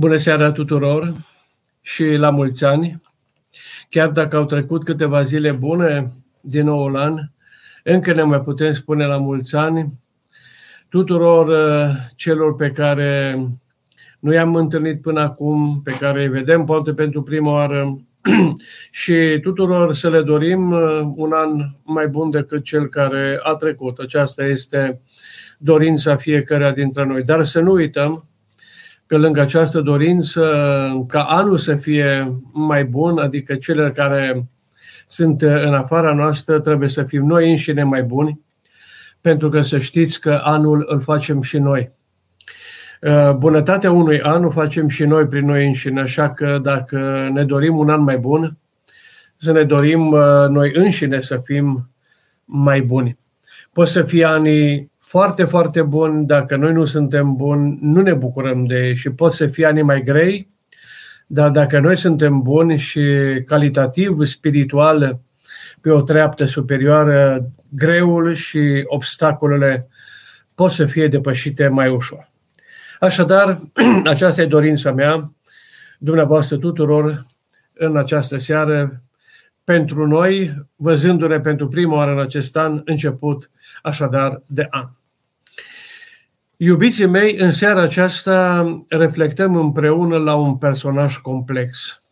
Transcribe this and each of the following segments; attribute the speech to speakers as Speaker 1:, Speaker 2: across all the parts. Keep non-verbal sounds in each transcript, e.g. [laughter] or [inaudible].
Speaker 1: Bună seara tuturor și la mulți ani! Chiar dacă au trecut câteva zile bune din noul an, încă ne mai putem spune la mulți ani tuturor uh, celor pe care nu i-am întâlnit până acum, pe care îi vedem poate pentru prima oară [clears throat] și tuturor să le dorim uh, un an mai bun decât cel care a trecut. Aceasta este dorința fiecare dintre noi. Dar să nu uităm că lângă această dorință ca anul să fie mai bun, adică cele care sunt în afara noastră, trebuie să fim noi înșine mai buni, pentru că să știți că anul îl facem și noi. Uh, bunătatea unui an o facem și noi prin noi înșine, așa că dacă ne dorim un an mai bun, să ne dorim uh, noi înșine să fim mai buni. Pot să fie anii foarte, foarte buni, dacă noi nu suntem buni, nu ne bucurăm de ei și pot să fie ani mai grei, dar dacă noi suntem buni și calitativ, spiritual, pe o treaptă superioară, greul și obstacolele pot să fie depășite mai ușor. Așadar, [clears throat] aceasta e dorința mea, dumneavoastră tuturor, în această seară, pentru noi, văzându-ne pentru prima oară în acest an, început așadar de an. Iubiții mei, în seara aceasta reflectăm împreună la un personaj complex.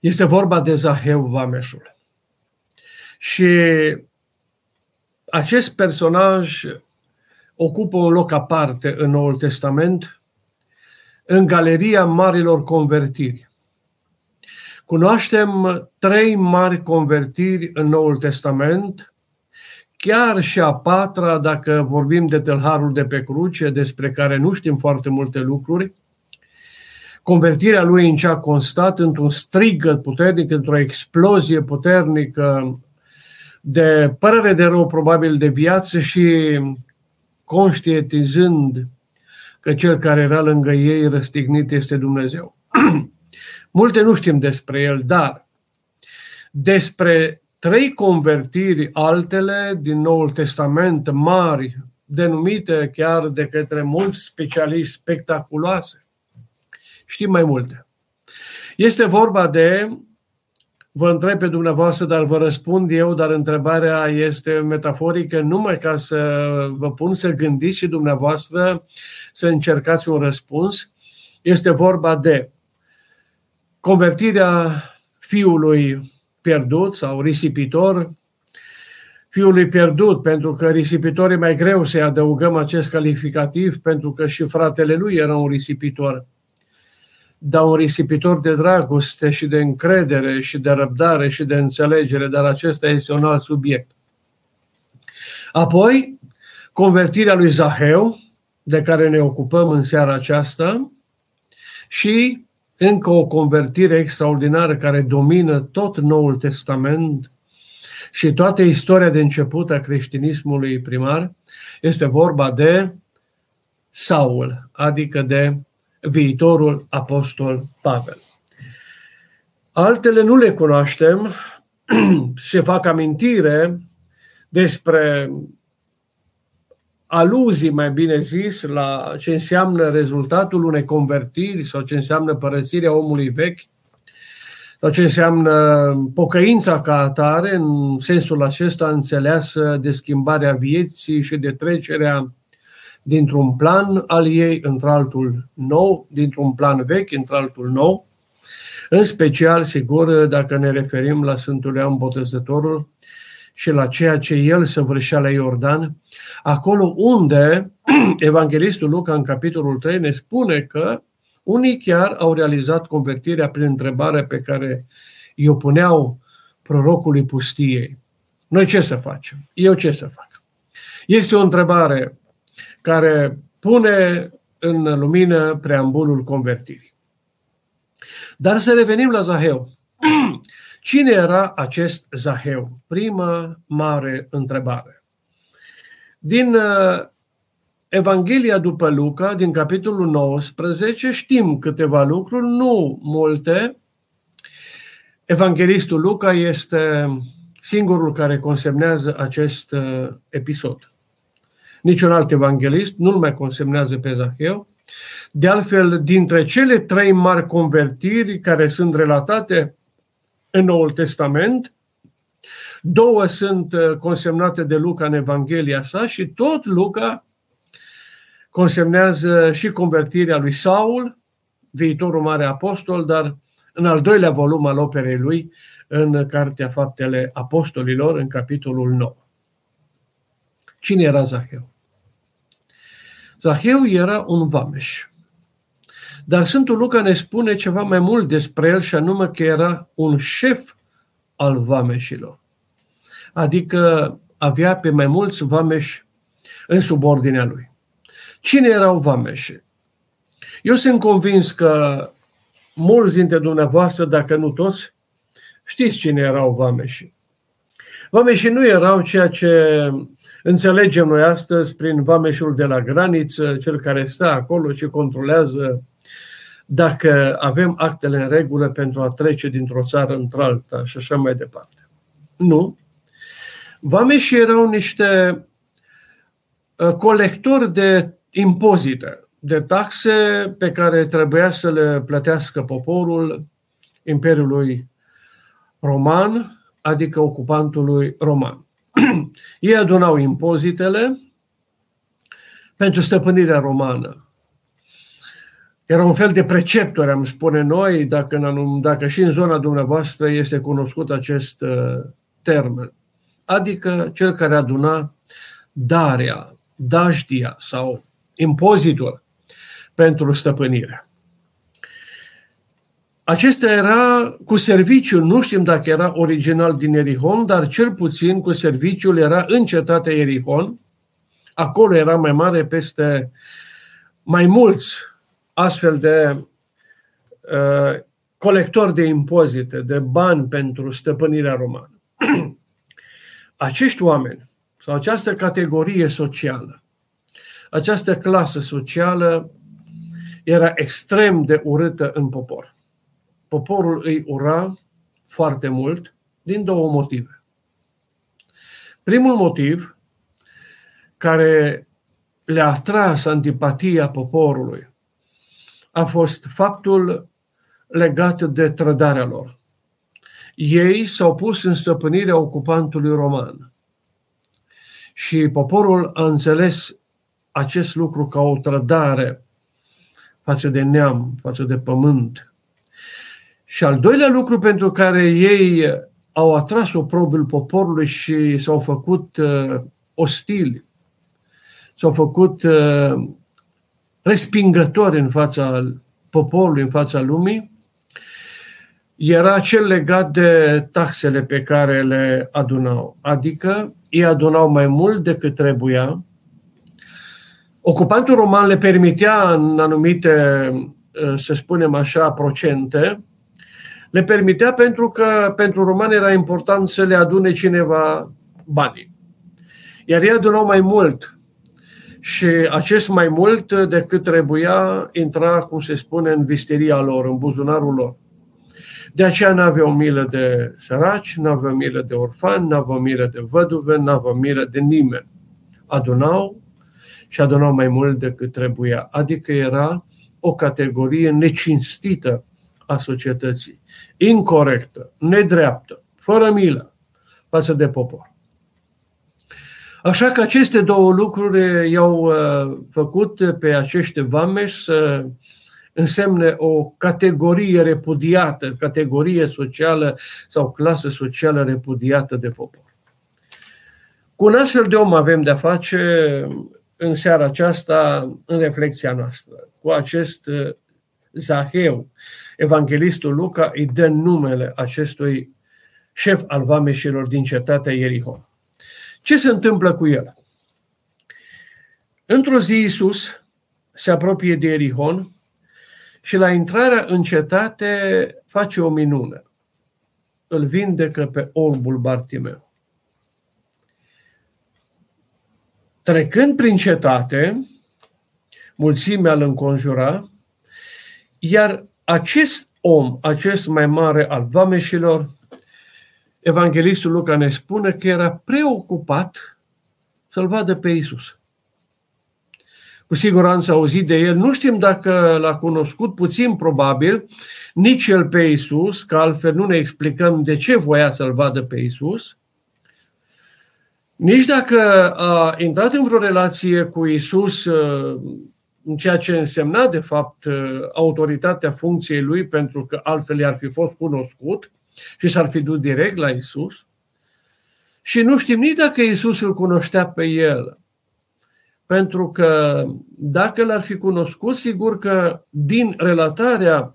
Speaker 1: Este vorba de Zaheu Vameșul. Și acest personaj ocupă un loc aparte în Noul Testament, în galeria marilor convertiri. Cunoaștem trei mari convertiri în Noul Testament, chiar și a patra, dacă vorbim de tâlharul de pe cruce, despre care nu știm foarte multe lucruri, convertirea lui în ce a constat într-un strigăt puternic, într-o explozie puternică de părere de rău probabil de viață și conștientizând că cel care era lângă ei răstignit este Dumnezeu. [clears throat] Multe nu știm despre el, dar despre trei convertiri altele din Noul Testament mari, denumite chiar de către mulți specialiști spectaculoase. Știm mai multe. Este vorba de, vă întreb pe dumneavoastră, dar vă răspund eu, dar întrebarea este metaforică, numai ca să vă pun să gândiți și dumneavoastră să încercați un răspuns. Este vorba de convertirea fiului pierdut sau risipitor, fiului pierdut, pentru că risipitor e mai greu să-i adăugăm acest calificativ, pentru că și fratele lui era un risipitor. Dar un risipitor de dragoste și de încredere și de răbdare și de înțelegere, dar acesta este un alt subiect. Apoi, convertirea lui Zaheu, de care ne ocupăm în seara aceasta, și încă o convertire extraordinară care domină tot Noul Testament și toată istoria de început a creștinismului primar, este vorba de Saul, adică de viitorul apostol Pavel. Altele nu le cunoaștem, [clears throat] se fac amintire despre aluzii, mai bine zis, la ce înseamnă rezultatul unei convertiri sau ce înseamnă părăsirea omului vechi sau ce înseamnă pocăința ca atare, în sensul acesta înțeleasă de schimbarea vieții și de trecerea dintr-un plan al ei într-altul nou, dintr-un plan vechi într-altul nou, în special, sigur, dacă ne referim la Sfântul Ioan Botezătorul, și la ceea ce el săvârșea la Iordan, acolo unde [clears throat] Evanghelistul Luca în capitolul 3 ne spune că unii chiar au realizat convertirea prin întrebarea pe care i-o puneau prorocului pustiei. Noi ce să facem? Eu ce să fac? Este o întrebare care pune în lumină preambulul convertirii. Dar să revenim la Zaheu. [clears throat] Cine era acest Zaheu? Prima mare întrebare. Din uh, Evanghelia după Luca, din capitolul 19, știm câteva lucruri, nu multe. Evanghelistul Luca este singurul care consemnează acest uh, episod. Niciun alt evanghelist nu-l mai consemnează pe Zaheu, De altfel, dintre cele trei mari convertiri care sunt relatate în Noul Testament, două sunt uh, consemnate de Luca în Evanghelia sa și tot Luca consemnează și convertirea lui Saul, viitorul mare apostol, dar în al doilea volum al operei lui, în Cartea Faptele Apostolilor, în capitolul 9. Cine era Zaheu? Zaheu era un vameș. Dar Sfântul Luca ne spune ceva mai mult despre el și anume că era un șef al vameșilor. Adică avea pe mai mulți vameși în subordinea lui. Cine erau vameși? Eu sunt convins că mulți dintre dumneavoastră, dacă nu toți, știți cine erau vameși. Vameșii nu erau ceea ce înțelegem noi astăzi prin vameșul de la graniță, cel care stă acolo și controlează dacă avem actele în regulă pentru a trece dintr-o țară într-alta și așa mai departe. Nu. Vameșii erau niște uh, colectori de impozite, de taxe pe care trebuia să le plătească poporul Imperiului Roman, adică ocupantului roman. [clears throat] Ei adunau impozitele pentru stăpânirea romană. Era un fel de preceptor, am spune noi, dacă, în, dacă și în zona dumneavoastră este cunoscut acest uh, termen. Adică cel care aduna darea, dajdia sau impozitul pentru stăpânire. Acesta era cu serviciu, nu știm dacă era original din Erihon, dar cel puțin cu serviciul era în cetatea Erihon. Acolo era mai mare peste mai mulți astfel de uh, colectori de impozite, de bani pentru stăpânirea romană. [clears throat] Acești oameni sau această categorie socială, această clasă socială era extrem de urâtă în popor. Poporul îi ura foarte mult din două motive. Primul motiv care le-a atras antipatia poporului a fost faptul legat de trădarea lor. Ei s-au pus în stăpânirea ocupantului roman. Și poporul a înțeles acest lucru ca o trădare față de neam, față de pământ. Și al doilea lucru pentru care ei au atras oprobiul poporului și s-au făcut uh, ostili, s-au făcut uh, respingători în fața poporului, în fața lumii, era cel legat de taxele pe care le adunau. Adică ei adunau mai mult decât trebuia. Ocupantul roman le permitea în anumite, să spunem așa, procente, le permitea pentru că pentru romani era important să le adune cineva banii. Iar ei adunau mai mult și acest mai mult decât trebuia intra, cum se spune, în visteria lor, în buzunarul lor. De aceea nu aveau milă de săraci, nu aveau milă de orfani, nu aveau milă de văduve, nu aveau milă de nimeni. Adunau și adunau mai mult decât trebuia. Adică era o categorie necinstită a societății, incorrectă, nedreaptă, fără milă față de popor. Așa că aceste două lucruri i-au uh, făcut pe acești vameși să însemne o categorie repudiată, categorie socială sau clasă socială repudiată de popor. Cu un astfel de om avem de-a face în seara aceasta, în reflexia noastră, cu acest uh, Zaheu. Evanghelistul Luca îi dă numele acestui șef al vameșilor din cetatea Ierihon. Ce se întâmplă cu el? Într-o zi Iisus se apropie de Erihon și la intrarea în cetate face o minune. Îl vindecă pe orbul Bartimeu. Trecând prin cetate, mulțimea îl înconjura, iar acest om, acest mai mare al vameșilor, Evanghelistul Luca ne spune că era preocupat să-l vadă pe Isus. cu siguranță auzit de el. Nu știm dacă l-a cunoscut, puțin probabil, nici el pe Isus, că altfel nu ne explicăm de ce voia să-l vadă pe Isus. Nici dacă a intrat în vreo relație cu Isus, uh, în ceea ce însemna, de fapt, uh, autoritatea funcției lui, pentru că altfel i-ar fi fost cunoscut și s-ar fi dus direct la Isus. Și nu știm nici dacă Isus îl cunoștea pe el. Pentru că dacă l-ar fi cunoscut, sigur că din relatarea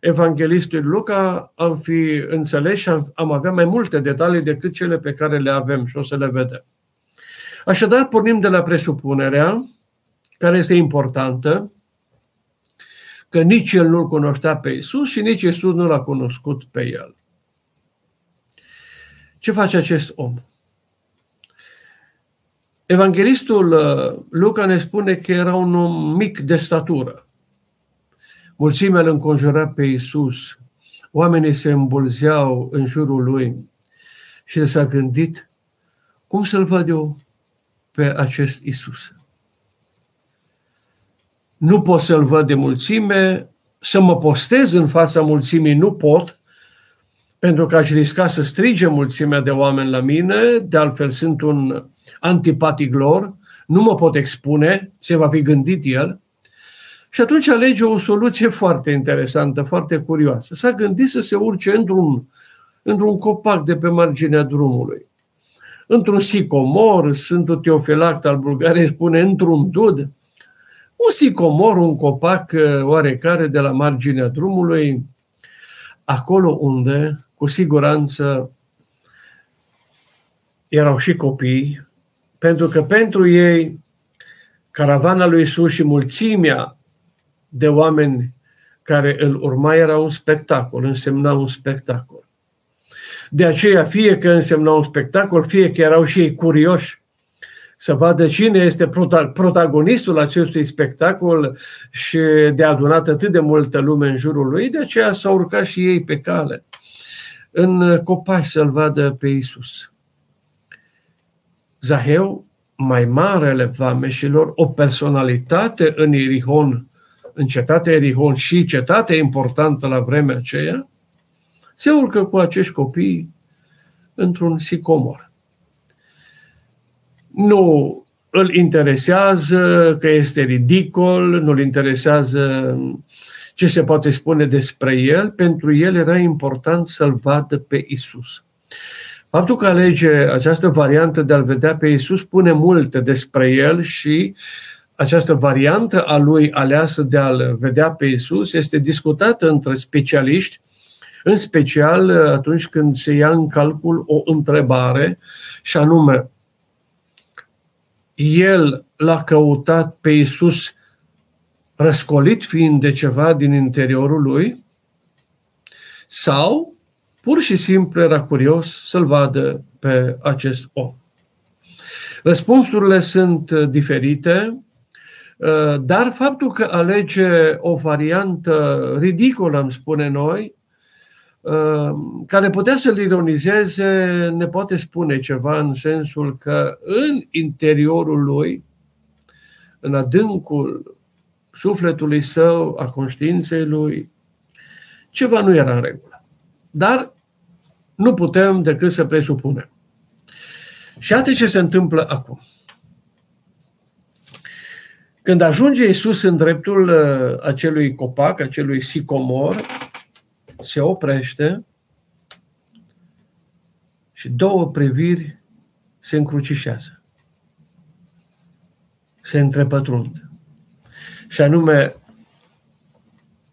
Speaker 1: evanghelistului Luca am fi înțeles și am, am avea mai multe detalii decât cele pe care le avem și o să le vedem. Așadar, pornim de la presupunerea, care este importantă, că nici el nu-l cunoștea pe Isus și nici Isus nu l-a cunoscut pe el. Ce face acest om? Evanghelistul uh, Luca ne spune că era un om mic de statură. Mulțimea îl înconjura pe Isus. Oamenii se îmbulzeau în jurul lui și s-a gândit cum să-l văd eu pe acest Isus. Nu pot să-l văd de mulțime, să mă postez în fața mulțimii nu pot, pentru că aș risca să strige mulțimea de oameni la mine, de altfel sunt un antipatic lor, nu mă pot expune, se va fi gândit el. Și atunci alege o soluție foarte interesantă, foarte curioasă. S-a gândit să se urce într-un, într-un copac de pe marginea drumului. Într-un sicomor, Sfântul Teofilact al Bulgariei spune într-un dud, un sicomor, un copac uh, oarecare de la marginea drumului, acolo unde, cu siguranță, erau și copii, pentru că pentru ei caravana lui Isus și mulțimea de oameni care îl urma era un spectacol, însemna un spectacol. De aceea, fie că însemna un spectacol, fie că erau și ei curioși să vadă cine este protagonistul acestui spectacol și de adunat atât de multă lume în jurul lui, de aceea s-au urcat și ei pe cale în copaci să-l vadă pe Isus. Zaheu, mai marele vameșilor, o personalitate în Irihon, în cetatea Irihon și cetatea importantă la vremea aceea, se urcă cu acești copii într-un sicomor. Nu îl interesează că este ridicol, nu îl interesează ce se poate spune despre el, pentru el era important să-l vadă pe Isus. Faptul că alege această variantă de a-l vedea pe Isus spune multe despre el și această variantă a lui aleasă de a-l vedea pe Isus este discutată între specialiști, în special atunci când se ia în calcul o întrebare și anume, el l-a căutat pe Isus răscolit fiind de ceva din interiorul lui sau pur și simplu era curios să-l vadă pe acest om. Răspunsurile sunt diferite, dar faptul că alege o variantă ridicolă, îmi spune noi, care putea să-l ironizeze, ne poate spune ceva în sensul că în interiorul lui, în adâncul sufletului său, a conștiinței lui, ceva nu era în regulă. Dar nu putem decât să presupunem. Și iată ce se întâmplă acum. Când ajunge Iisus în dreptul uh, acelui copac, acelui sicomor, se oprește și două priviri se încrucișează. Se întrepătrund și anume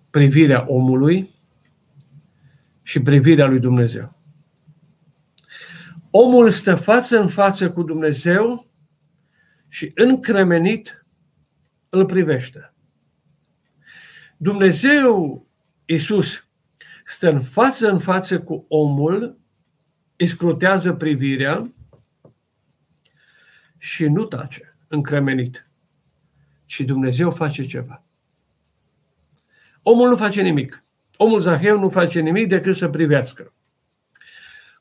Speaker 1: privirea omului și privirea lui Dumnezeu. Omul stă față în față cu Dumnezeu și încremenit îl privește. Dumnezeu, Iisus, stă în față în față cu omul, îi scrutează privirea și nu tace, încremenit și Dumnezeu face ceva. Omul nu face nimic. Omul Zaheu nu face nimic decât să privească.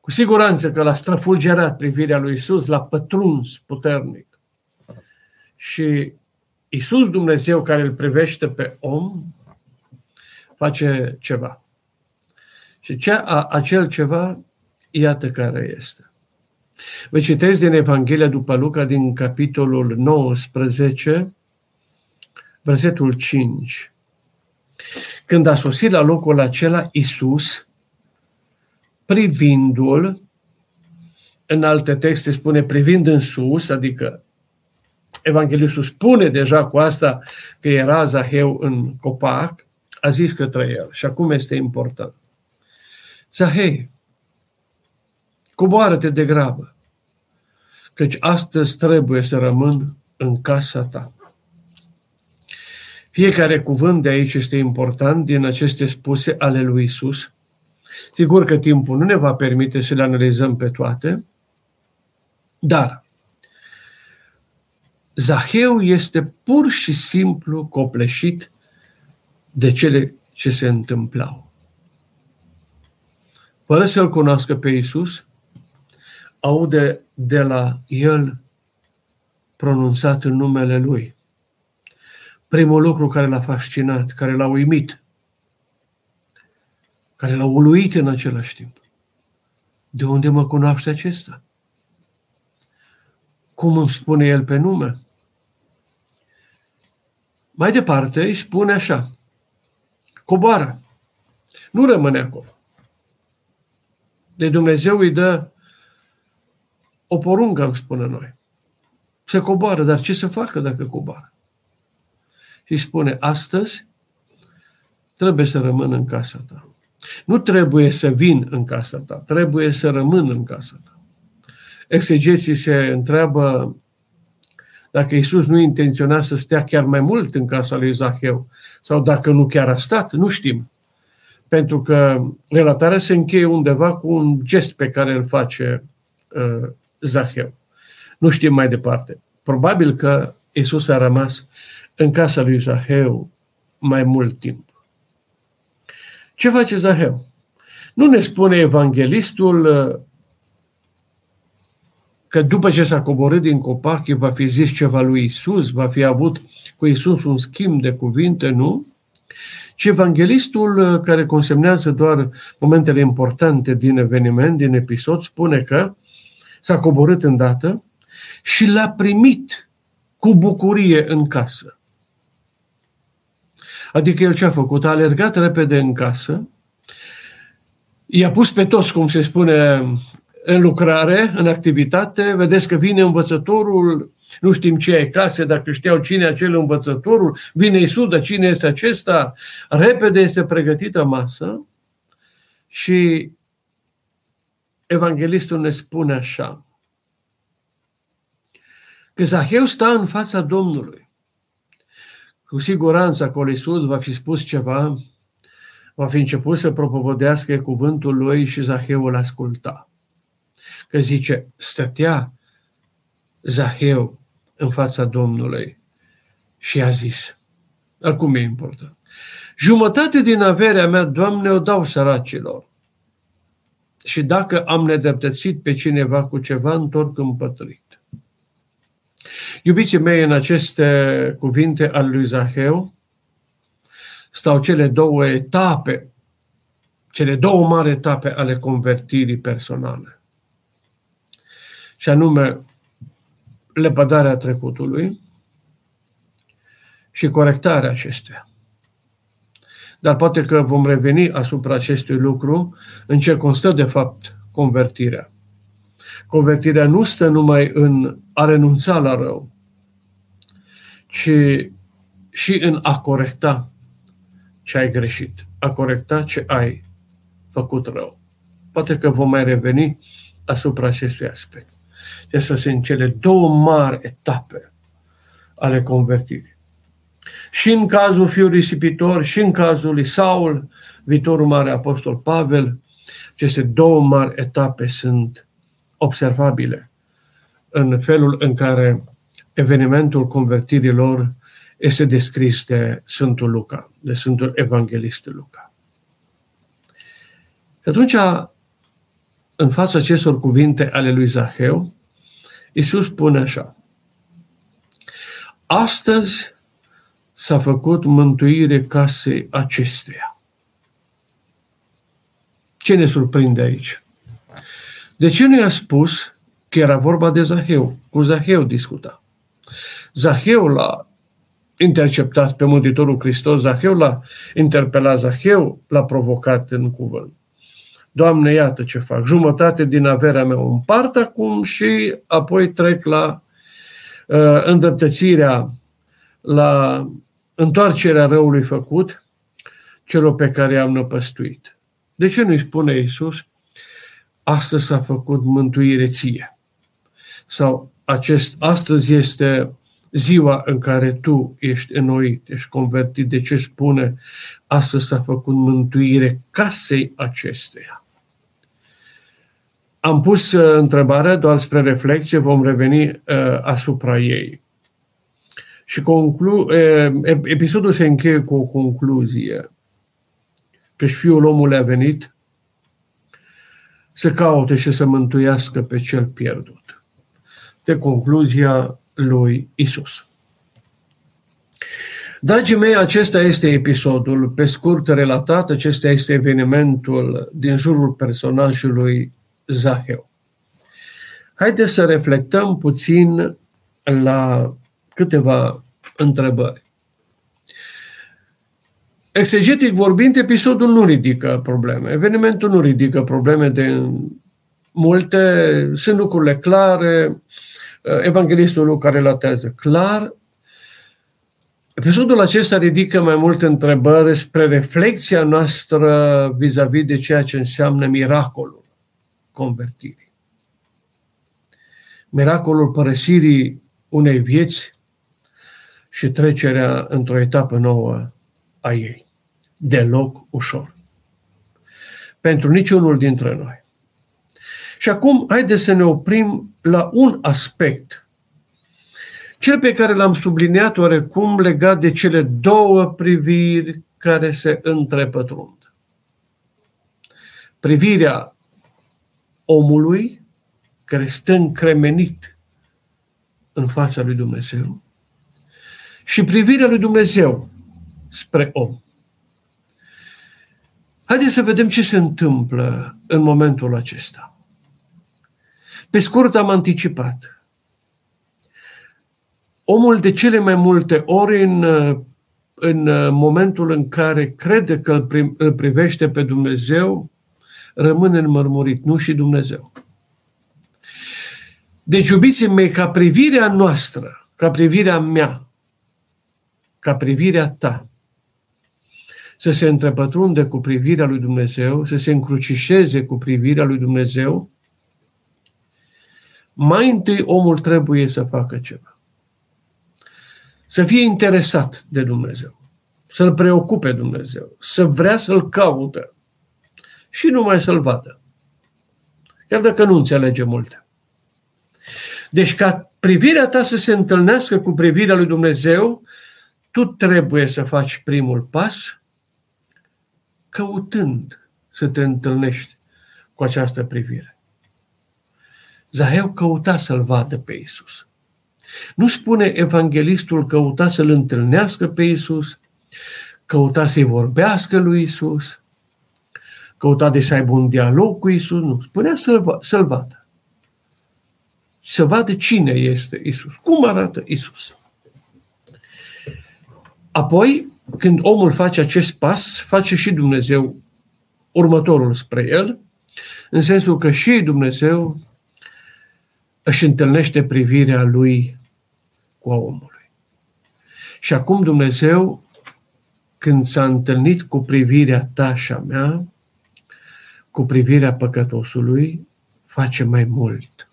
Speaker 1: Cu siguranță că l-a străfulgerat privirea lui Isus, l-a pătruns puternic. Și Iisus Dumnezeu care îl privește pe om face ceva. Și ce, a, acel ceva, iată care este. Vă citesc din Evanghelia după Luca, din capitolul 19, versetul 5. Când a sosit la locul acela, Iisus, privindu-l, în alte texte spune privind în sus, adică Evanghelistul spune deja cu asta că era Zaheu în copac, a zis către el. Și acum este important. Zahei, coboară-te de grabă, căci astăzi trebuie să rămân în casa ta. Fiecare cuvânt de aici este important din aceste spuse ale lui Isus. Sigur că timpul nu ne va permite să le analizăm pe toate, dar Zaheu este pur și simplu copleșit de cele ce se întâmplau. Fără să-L cunoască pe Isus, aude de la El pronunțat în numele Lui. Primul lucru care l-a fascinat, care l-a uimit, care l-a uluit în același timp. De unde mă cunoaște acesta? Cum îmi spune el pe nume? Mai departe îi spune așa, coboară, nu rămâne acolo. De Dumnezeu îi dă o poruncă, îmi spune noi. Se coboară, dar ce să facă dacă coboară? Și spune, astăzi trebuie să rămân în casa ta. Nu trebuie să vin în casa ta, trebuie să rămân în casa ta. Exegeții se întreabă dacă Isus nu intenționa să stea chiar mai mult în casa lui Zaheu sau dacă nu chiar a stat, nu știm. Pentru că relatarea se încheie undeva cu un gest pe care îl face uh, Zaheu. Nu știm mai departe. Probabil că Isus a rămas în casa lui Zaheu mai mult timp. Ce face Zaheu? Nu ne spune evanghelistul uh, că după ce s-a coborât din copac, va fi zis ceva lui Isus, va fi avut cu Isus un schimb de cuvinte, nu? Ci evanghelistul, uh, care consemnează doar momentele importante din eveniment, din episod, spune că s-a coborât îndată și l-a primit cu bucurie în casă. Adică el ce a făcut? A alergat repede în casă, i-a pus pe toți, cum se spune în lucrare, în activitate, vedeți că vine învățătorul, nu știm ce e clase, dacă știau cine e acel învățătorul, vine Iisus, dar cine este acesta, repede este pregătită masă și evanghelistul ne spune așa, că Zaheu sta în fața Domnului. Cu siguranță acolo Iisus va fi spus ceva, va fi început să propovedească cuvântul lui și Zaheu îl asculta că zice, stătea Zaheu în fața Domnului și a zis, acum e important, jumătate din averea mea, Doamne, o dau săracilor. Și dacă am nedreptățit pe cineva cu ceva, întorc împătrit. Iubiții mei, în aceste cuvinte al lui Zaheu stau cele două etape, cele două mari etape ale convertirii personale și anume lepădarea trecutului și corectarea acestuia. Dar poate că vom reveni asupra acestui lucru în ce constă de fapt convertirea. Convertirea nu stă numai în a renunța la rău, ci și în a corecta ce ai greșit, a corecta ce ai făcut rău. Poate că vom mai reveni asupra acestui aspect. Acestea sunt cele două mari etape ale convertirii. Și în cazul fiului risipitor, și în cazul lui Saul, viitorul mare apostol Pavel, aceste două mari etape sunt observabile în felul în care evenimentul convertirii lor este descris de Sfântul Luca, de Sfântul Evanghelist Luca. Și atunci, în fața acestor cuvinte ale lui Zaheu, Iisus spune așa, astăzi s-a făcut mântuire casei acesteia. Ce ne surprinde aici? De ce nu i-a spus că era vorba de Zaheu? Cu Zaheu discuta. Zaheu l-a interceptat pe Mântuitorul Hristos, Zaheu l-a interpelat, Zaheu l-a provocat în cuvânt. Doamne, iată ce fac, jumătate din averea mea o împart acum și apoi trec la uh, îndreptățirea, la întoarcerea răului făcut celor pe care i-am năpăstuit. De ce nu-i spune Iisus, astăzi s-a făcut mântuire ție? Sau acest, astăzi este ziua în care tu ești înnoit, ești convertit. De ce spune, astăzi s-a făcut mântuire casei acesteia? Am pus uh, întrebarea doar spre reflexie, vom reveni uh, asupra ei. Și conclu- uh, episodul se încheie cu o concluzie. Că și fiul omului a venit să caute și să mântuiască pe cel pierdut. De concluzia lui Isus. Dragii mei, acesta este episodul, pe scurt relatat, acesta este evenimentul din jurul personajului Zaheu. Haideți să reflectăm puțin la câteva întrebări. Exegetic vorbind, episodul nu ridică probleme. Evenimentul nu ridică probleme de multe, sunt lucrurile clare, Evanghelistul Luca relatează clar. Episodul acesta ridică mai multe întrebări spre reflexia noastră vis-a-vis de ceea ce înseamnă miracolul convertirii. Miracolul părăsirii unei vieți și trecerea într-o etapă nouă a ei. Deloc ușor. Pentru niciunul dintre noi. Și acum, haideți să ne oprim la un aspect. Cel pe care l-am subliniat oarecum legat de cele două priviri care se întrepătrund. Privirea omului care stă încremenit în fața lui Dumnezeu și privirea lui Dumnezeu spre om. Haideți să vedem ce se întâmplă în momentul acesta. Pe scurt am anticipat. Omul de cele mai multe ori în, în momentul în care crede că îl, prim, îl privește pe Dumnezeu, rămâne înmărmurit, nu și Dumnezeu. Deci, iubiții mei, ca privirea noastră, ca privirea mea, ca privirea ta, să se întrepătrunde cu privirea lui Dumnezeu, să se încrucișeze cu privirea lui Dumnezeu, mai întâi omul trebuie să facă ceva. Să fie interesat de Dumnezeu, să-L preocupe Dumnezeu, să vrea să-L caute, și numai să-l vadă. Chiar dacă nu înțelege multe. Deci ca privirea ta să se întâlnească cu privirea lui Dumnezeu, tu trebuie să faci primul pas căutând să te întâlnești cu această privire. Zaheu căuta să-l vadă pe Isus. Nu spune evanghelistul căuta să-l întâlnească pe Isus, căuta să-i vorbească lui Isus, căuta de să aibă un dialog cu Isus, nu. Spunea să-l, să-l vadă. Să vadă cine este Isus, cum arată Isus. Apoi, când omul face acest pas, face și Dumnezeu următorul spre el, în sensul că și Dumnezeu își întâlnește privirea lui cu a omului. Și acum Dumnezeu, când s-a întâlnit cu privirea ta și a mea, cu privirea păcătosului, face mai mult.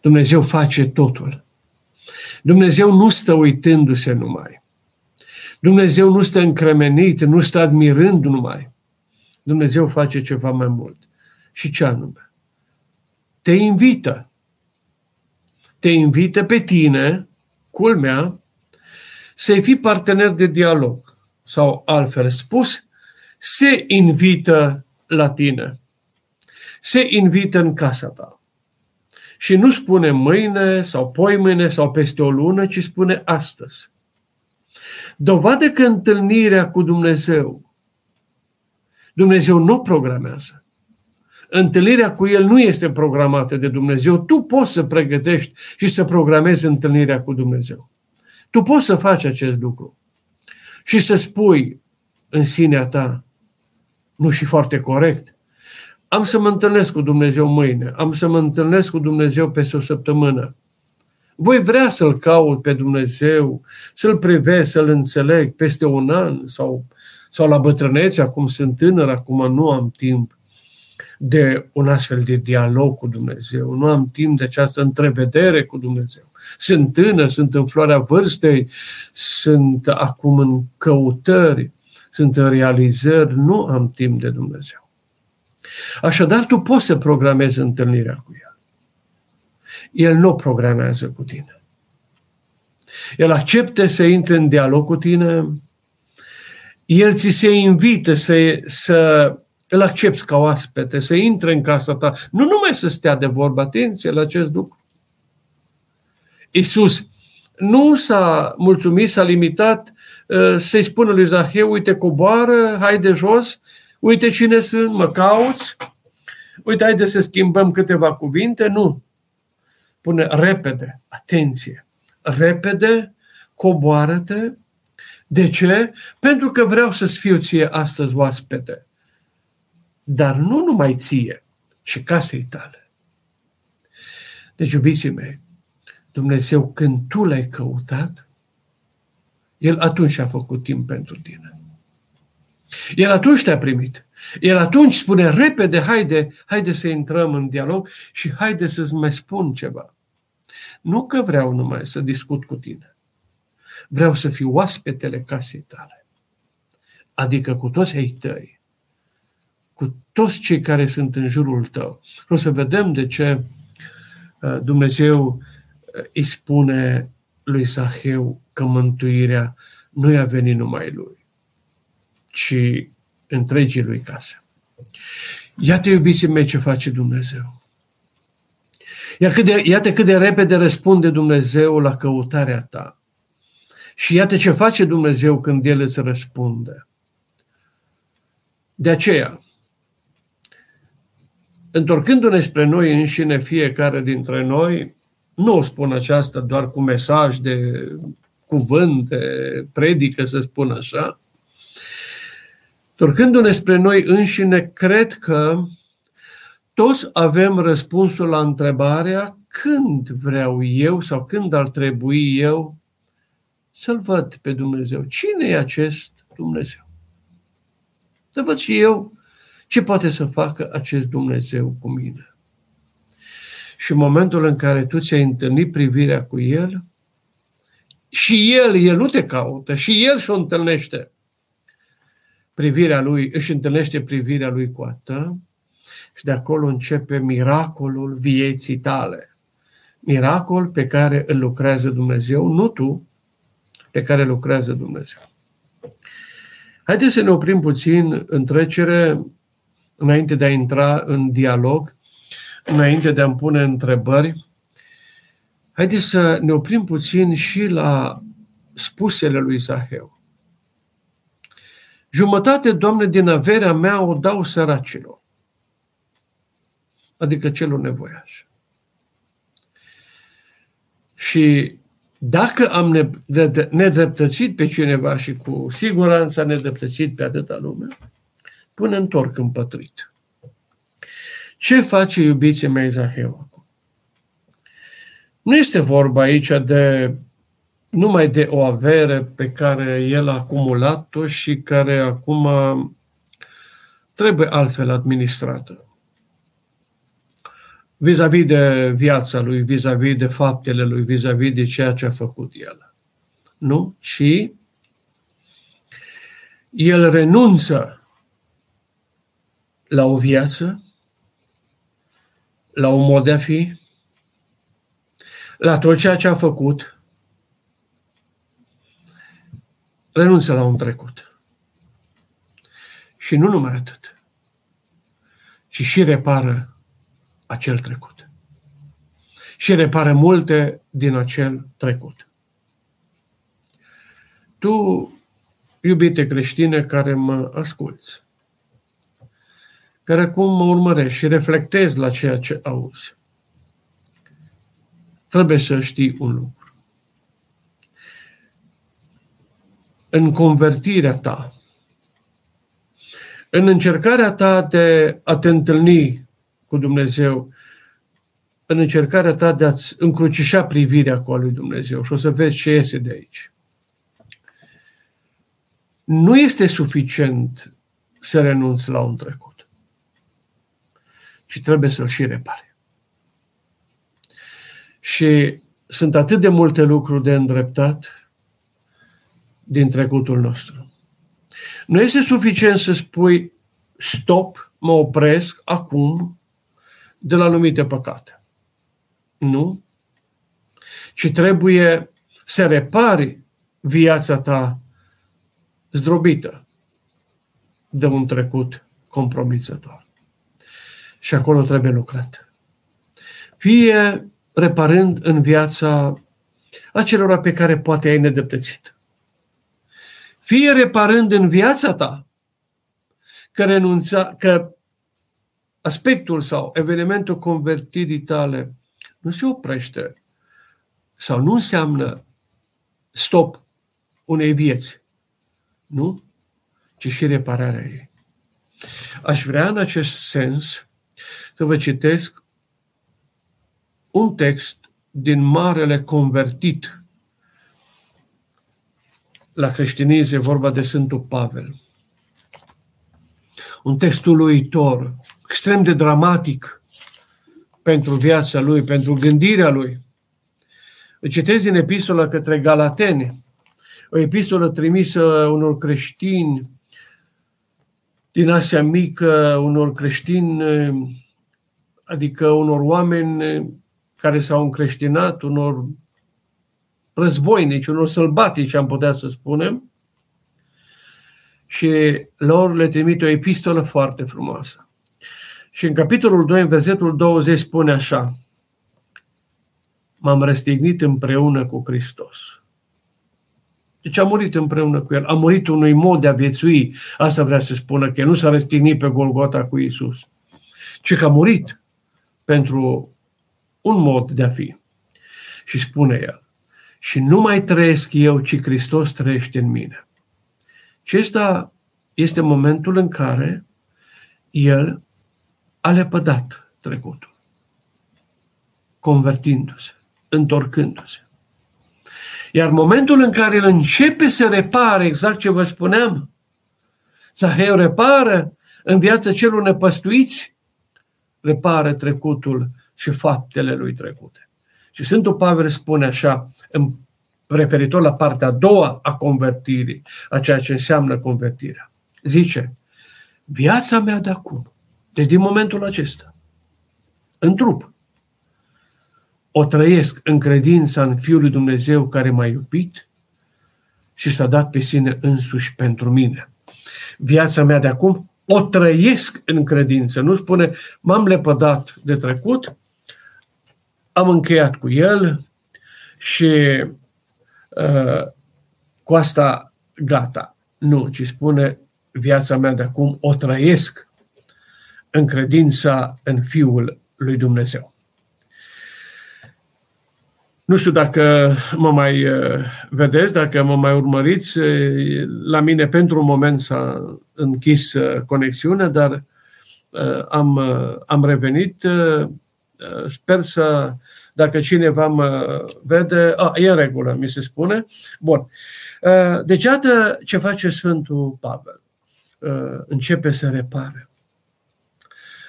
Speaker 1: Dumnezeu face totul. Dumnezeu nu stă uitându-se numai. Dumnezeu nu stă încremenit, nu stă admirând numai. Dumnezeu face ceva mai mult. Și ce anume? Te invită. Te invită pe tine, culmea, să-i fii partener de dialog. Sau altfel spus, se invită la tine. Se invită în casa ta. Și nu spune mâine sau poi mâine sau peste o lună, ci spune astăzi. Dovadă că întâlnirea cu Dumnezeu, Dumnezeu nu programează. Întâlnirea cu El nu este programată de Dumnezeu. Tu poți să pregătești și să programezi întâlnirea cu Dumnezeu. Tu poți să faci acest lucru și să spui în sinea ta, nu și foarte corect, am să mă întâlnesc cu Dumnezeu mâine, am să mă întâlnesc cu Dumnezeu peste o săptămână. Voi vrea să-L caut pe Dumnezeu, să-L privesc, să-L înțeleg peste un an sau, sau la bătrânețe, acum sunt tânăr, acum nu am timp de un astfel de dialog cu Dumnezeu, nu am timp de această întrevedere cu Dumnezeu. Sunt tânăr, sunt în floarea vârstei, sunt acum în căutări, sunt în realizări, nu am timp de Dumnezeu. Așadar, tu poți să programezi întâlnirea cu El. El nu programează cu tine. El accepte să intre în dialog cu tine, El ți se invită să, să îl accepti ca oaspete, să intre în casa ta, nu numai să stea de vorbă, atenție la acest lucru. Iisus nu s-a mulțumit, s-a limitat uh, să-i spună lui Zaheu, uite, coboară, hai de jos, uite cine sunt, mă cauți, uite, haide să schimbăm câteva cuvinte. Nu. Pune repede, atenție, repede, coboară-te. De ce? Pentru că vreau să-ți fiu ție astăzi oaspete. Dar nu numai ție, ci casei tale. Deci, iubiții mei, Dumnezeu, când tu l-ai căutat, El atunci a făcut timp pentru tine. El atunci te-a primit. El atunci spune, repede, haide, haide să intrăm în dialog și haide să-ți mai spun ceva. Nu că vreau numai să discut cu tine. Vreau să fiu oaspetele casei tale. Adică cu toți ai tăi. Cu toți cei care sunt în jurul tău. O să vedem de ce uh, Dumnezeu îi spune lui Zaheu că mântuirea nu i-a venit numai lui, ci întregii lui case. Iată, iubiții mei, ce face Dumnezeu. Iată cât, de, iată cât de repede răspunde Dumnezeu la căutarea ta. Și iată ce face Dumnezeu când El îți răspunde. De aceea, întorcându-ne spre noi înșine, fiecare dintre noi, nu o spun aceasta doar cu mesaj de cuvânt, de predică, să spun așa. Torcându-ne spre noi înșine, cred că toți avem răspunsul la întrebarea când vreau eu sau când ar trebui eu să-L văd pe Dumnezeu. Cine e acest Dumnezeu? Să văd și eu ce poate să facă acest Dumnezeu cu mine. Și în momentul în care tu ți-ai întâlnit privirea cu El, și El, El nu te caută, și El și-o întâlnește. Privirea Lui, își întâlnește privirea Lui cu a ta și de acolo începe miracolul vieții tale. Miracol pe care îl lucrează Dumnezeu, nu tu, pe care lucrează Dumnezeu. Haideți să ne oprim puțin în trecere, înainte de a intra în dialog, înainte de a-mi pune întrebări, haideți să ne oprim puțin și la spusele lui Zaheu. Jumătate, Doamne, din averea mea o dau săracilor, adică celor nevoiași. Și dacă am nedreptățit pe cineva și cu siguranță am nedreptățit pe atâta lume, până întorc împătrit. Ce face iubiții mei Zaheu acum? Nu este vorba aici de numai de o avere pe care el a acumulat-o și care acum trebuie altfel administrată. Vis-a-vis de viața lui, vis-a-vis de faptele lui, vis-a-vis de ceea ce a făcut el. Nu? Ci el renunță la o viață la un mod de a fi, la tot ceea ce a făcut, renunță la un trecut. Și nu numai atât, ci și repară acel trecut. Și repară multe din acel trecut. Tu tu, iubite creștine care mă asculți, care acum mă urmărești și reflectezi la ceea ce auzi, trebuie să știi un lucru. În convertirea ta, în încercarea ta de a te întâlni cu Dumnezeu, în încercarea ta de a-ți încrucișa privirea cu a lui Dumnezeu și o să vezi ce iese de aici. Nu este suficient să renunți la un trecut, ci trebuie să-l și repare. Și sunt atât de multe lucruri de îndreptat din trecutul nostru. Nu este suficient să spui stop, mă opresc acum de la anumite păcate. Nu. Ci trebuie să repari viața ta zdrobită de un trecut compromițător. Și acolo trebuie lucrat. Fie reparând în viața acelora pe care poate ai nedreptățit. Fie reparând în viața ta că, renunța, că aspectul sau evenimentul convertirii tale nu se oprește sau nu înseamnă stop unei vieți, nu? Ci și repararea ei. Aș vrea în acest sens să vă citesc un text din Marele Convertit la creștinism, vorba de Sfântul Pavel. Un text uluitor, extrem de dramatic pentru viața lui, pentru gândirea lui. Îl citesc din epistola către Galateni, o epistolă trimisă unor creștini din Asia Mică, unor creștini, adică unor oameni care s-au încreștinat, unor războinici, unor sălbatici, am putea să spunem, și lor le trimite o epistolă foarte frumoasă. Și în capitolul 2, în versetul 20, spune așa, m-am răstignit împreună cu Hristos. Deci a murit împreună cu El. A murit unui mod de a viețui. Asta vrea să spună că nu s-a răstignit pe Golgota cu Isus, ci că a murit pentru un mod de a fi. Și spune El, și nu mai trăiesc eu, ci Hristos trăiește în mine. Și ăsta este momentul în care El a lepădat trecutul, convertindu-se, întorcându-se. Iar momentul în care el începe să repare exact ce vă spuneam, Zaheu repară în viața celor nepăstuiți, repară trecutul și faptele lui trecute. Și Sfântul Pavel spune așa, în referitor la partea a doua a convertirii, a ceea ce înseamnă convertirea. Zice, viața mea de acum, de din momentul acesta, în trup, o trăiesc în credința în Fiul lui Dumnezeu care m-a iubit și s-a dat pe sine însuși pentru mine. Viața mea de acum o trăiesc în credință. Nu spune, m-am lepădat de trecut, am încheiat cu el și uh, cu asta gata. Nu, ci spune, viața mea de acum o trăiesc în credința în Fiul lui Dumnezeu. Nu știu dacă mă mai uh, vedeți, dacă mă mai urmăriți. Uh, la mine pentru un moment s-a închis uh, conexiunea, dar am, am revenit. Sper să, dacă cineva mă vede, a, e în regulă, mi se spune. Bun. Deci, iată ce face Sfântul Pavel. Începe să repare.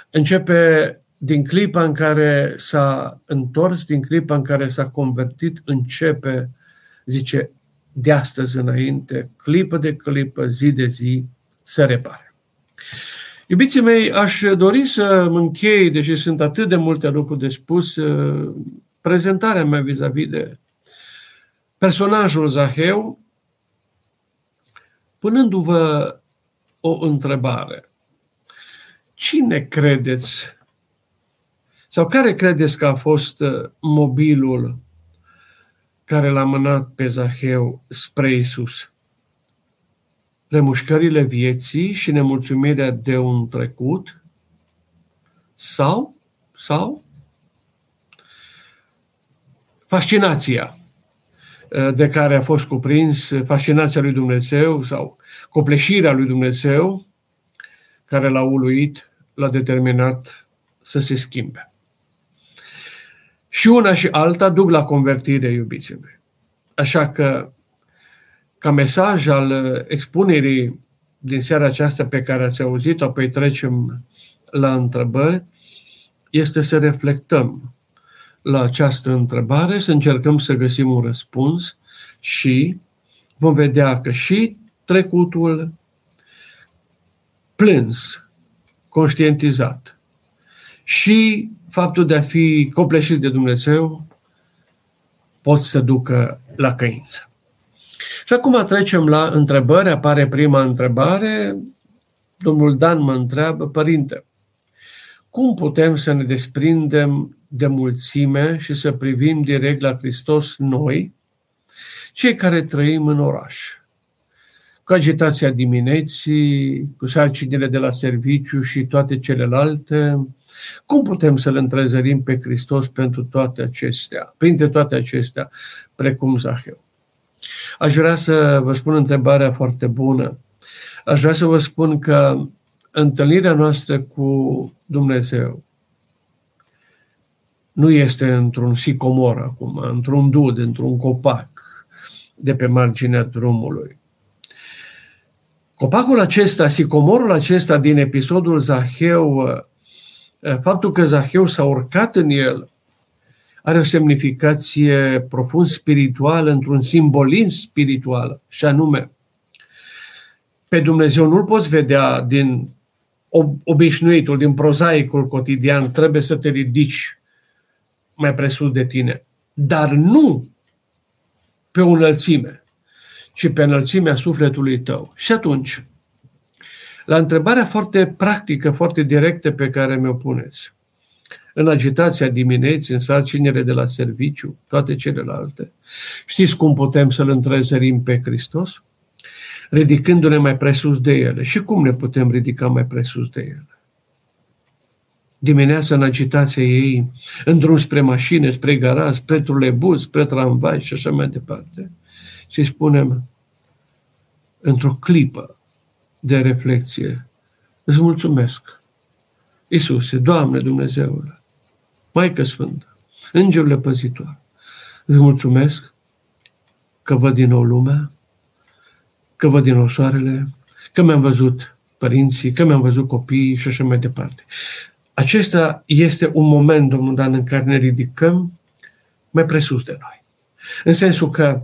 Speaker 1: Începe din clipa în care s-a întors, din clipa în care s-a convertit, începe, zice, de astăzi înainte, clipă de clipă, zi de zi, să repare. Iubiții mei, aș dori să mă închei, deși sunt atât de multe lucruri de spus, uh, prezentarea mea vis-a-vis de personajul Zaheu, punându-vă o întrebare. Cine credeți? Sau care credeți că a fost uh, mobilul care l-a mânat pe Zaheu spre Isus? remușcările vieții și nemulțumirea de un trecut? Sau, sau? Fascinația uh, de care a fost cuprins, fascinația lui Dumnezeu sau copleșirea lui Dumnezeu care l-a uluit, l-a determinat să se schimbe. Și una și alta duc la convertire, iubiții mei. Așa că, ca mesaj al expunerii din seara aceasta pe care ați auzit-o, apoi trecem la întrebări, este să reflectăm la această întrebare, să încercăm să găsim un răspuns și vom vedea că și trecutul plâns, conștientizat și faptul de a fi copleșit de Dumnezeu pot să ducă la căință. Și acum trecem la întrebări. Apare prima întrebare. Domnul Dan mă întreabă, Părinte, cum putem să ne desprindem de mulțime și să privim direct la Hristos noi, cei care trăim în oraș? Cu agitația dimineții, cu sarcinile de la serviciu și toate celelalte, cum putem să-L întrezărim pe Hristos pentru toate acestea, printre toate acestea, precum Zaheu? Aș vrea să vă spun întrebarea foarte bună. Aș vrea să vă spun că întâlnirea noastră cu Dumnezeu nu este într-un sicomor acum, într-un dud, într-un copac de pe marginea drumului. Copacul acesta, sicomorul acesta din episodul Zaheu, faptul că Zaheu s-a urcat în el, are o semnificație profund spirituală, într-un simbolism spiritual, și anume, pe Dumnezeu nu-L poți vedea din obișnuitul, din prozaicul cotidian, trebuie să te ridici mai presus de tine. Dar nu pe o înălțime, ci pe înălțimea sufletului tău. Și atunci, la întrebarea foarte practică, foarte directă pe care mi-o puneți, în agitația dimineții, în sarcinile de la serviciu, toate celelalte, știți cum putem să-L întrezărim pe Hristos? ridicându-ne mai presus de ele. Și cum ne putem ridica mai presus de ele? Dimineața în agitația ei, în drum spre mașină, spre garaj, spre trulebuz, spre tramvai și așa mai departe. Și spunem, într-o clipă de reflexie, îți mulțumesc. Iisuse, Doamne Dumnezeule, Maică Sfântă, Îngerule Păzitor, îți mulțumesc că văd din nou lumea, că văd din nou soarele, că mi-am văzut părinții, că mi-am văzut copiii și așa mai departe. Acesta este un moment, domnul Dan, în care ne ridicăm mai presus de noi. În sensul că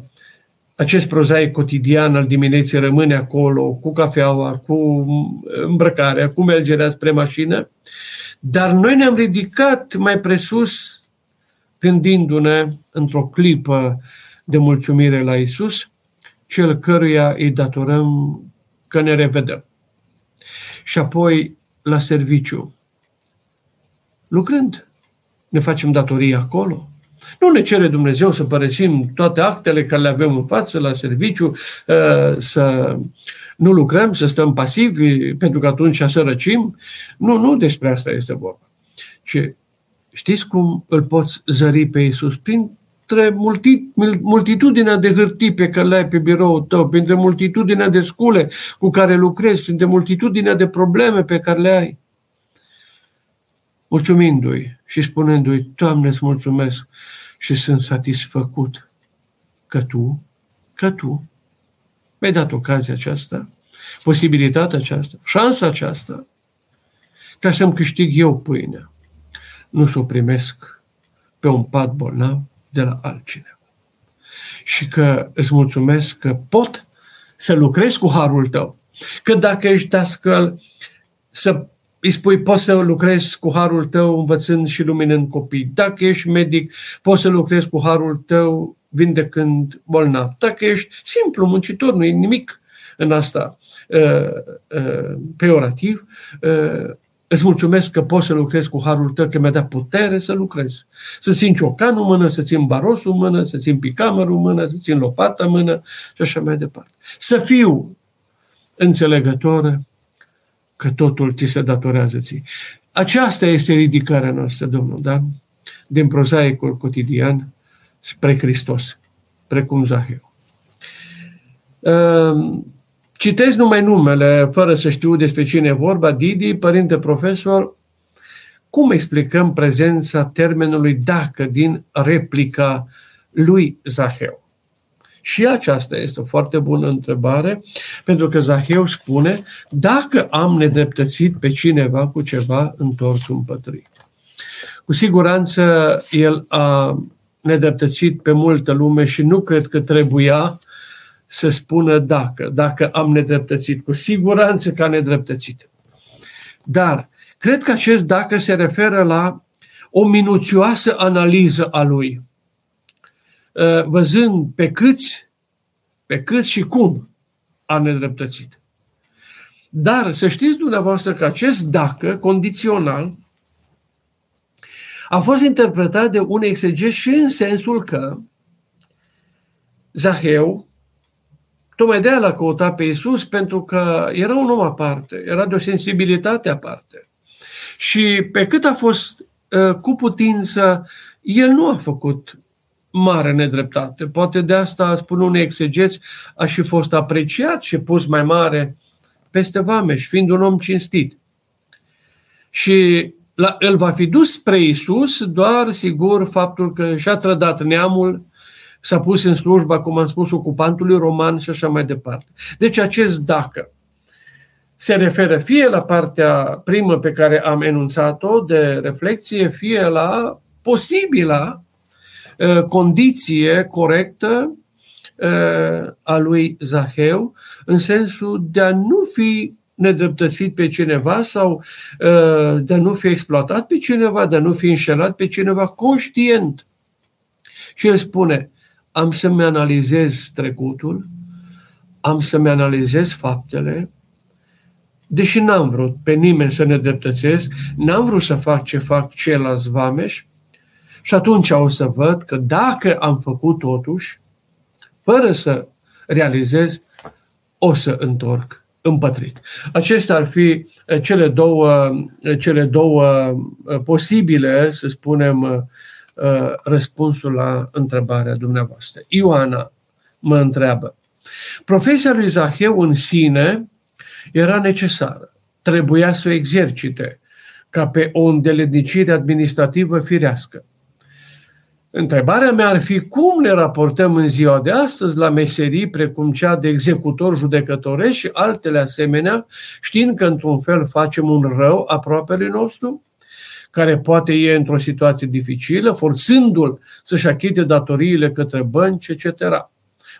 Speaker 1: acest prozaic cotidian al dimineții rămâne acolo, cu cafeaua, cu îmbrăcarea, cu mergerea spre mașină, dar noi ne-am ridicat mai presus gândindu-ne într-o clipă de mulțumire la Isus cel căruia îi datorăm că ne revedem. Și apoi la serviciu. Lucrând, ne facem datorii acolo. Nu ne cere Dumnezeu să părăsim toate actele care le avem în față la serviciu, uh, să nu lucrăm, să stăm pasivi, pentru că atunci să răcim. Nu, nu despre asta este vorba. Ci știți cum îl poți zări pe Iisus? Prin printre multitudinea de hârtii pe care le ai pe biroul tău, printre multitudinea de scule cu care lucrezi, printre multitudinea de probleme pe care le ai. Mulțumindu-i și spunându-i, Doamne, îți mulțumesc și sunt satisfăcut că Tu, că Tu mi-ai dat ocazia aceasta, posibilitatea aceasta, șansa aceasta, ca să-mi câștig eu pâinea, nu să o primesc pe un pat bolnav, de la altcineva. Și că îți mulțumesc că pot să lucrez cu harul tău. Că dacă ești dascăl, să îi spui, poți să lucrezi cu harul tău învățând și luminând copii. Dacă ești medic, poți să lucrezi cu harul tău vindecând bolnav. Dacă ești simplu muncitor, nu e nimic în asta uh, uh, peorativ, uh, Îți mulțumesc că poți să lucrezi cu harul tău, că mi-a dat putere să lucrez. Să țin ciocanul în mână, să țin barosul în mână, să țin picamărul în mână, să țin lopata în mână și așa mai departe. Să fiu înțelegător că totul ți se datorează ție. Aceasta este ridicarea noastră, Domnul, da? Din prozaicul cotidian spre Hristos, precum Zaheu. Ehm, citesc numai numele, fără să știu despre cine e vorba, Didi, părinte profesor, cum explicăm prezența termenului dacă din replica lui Zaheu? Și aceasta este o foarte bună întrebare, pentru că Zaheu spune, dacă am nedreptățit pe cineva cu ceva, întorc împătrit. Cu siguranță el a nedreptățit pe multă lume și nu cred că trebuia să spună dacă, dacă am nedreptățit. Cu siguranță că a nedreptățit. Dar cred că acest dacă se referă la o minuțioasă analiză a lui. Uh, văzând pe câți, pe câți și cum a nedreptățit. Dar să știți dumneavoastră că acest dacă condițional a fost interpretat de un exeget și în sensul că Zaheu tocmai de l-a căutat pe Iisus pentru că era un om aparte, era de o sensibilitate aparte. Și pe cât a fost uh, cu putință, el nu a făcut mare nedreptate. Poate de asta, spun unii exegeți, a și fost apreciat și pus mai mare peste Vameș, fiind un om cinstit. Și la, el va fi dus spre Isus doar, sigur, faptul că și-a trădat neamul, s-a pus în slujba, cum am spus, ocupantului roman și așa mai departe. Deci acest dacă se referă fie la partea primă pe care am enunțat-o de reflexie, fie la posibila Uh, condiție corectă uh, a lui Zaheu, în sensul de a nu fi nedreptățit pe cineva sau uh, de a nu fi exploatat pe cineva, de a nu fi înșelat pe cineva conștient. Și el spune, am să-mi analizez trecutul, am să-mi analizez faptele, deși n-am vrut pe nimeni să ne dreptățesc, n-am vrut să fac ce fac ceilalți vameși, și atunci o să văd că dacă am făcut totuși, fără să realizez, o să întorc împătrit. Acestea ar fi eh, cele două, eh, cele două eh, posibile, să spunem, răspunsul la întrebarea dumneavoastră. Ioana mă întreabă. Profesia lui Zaheu în sine era necesară. Trebuia să o exercite ca pe o îndeletnicire administrativă firească. Întrebarea mea ar fi cum ne raportăm în ziua de astăzi la meserii precum cea de executor judecătoresc și altele asemenea, știind că într-un fel facem un rău aproapele nostru, care poate e într-o situație dificilă, forțându-l să-și achite datoriile către bănci, etc.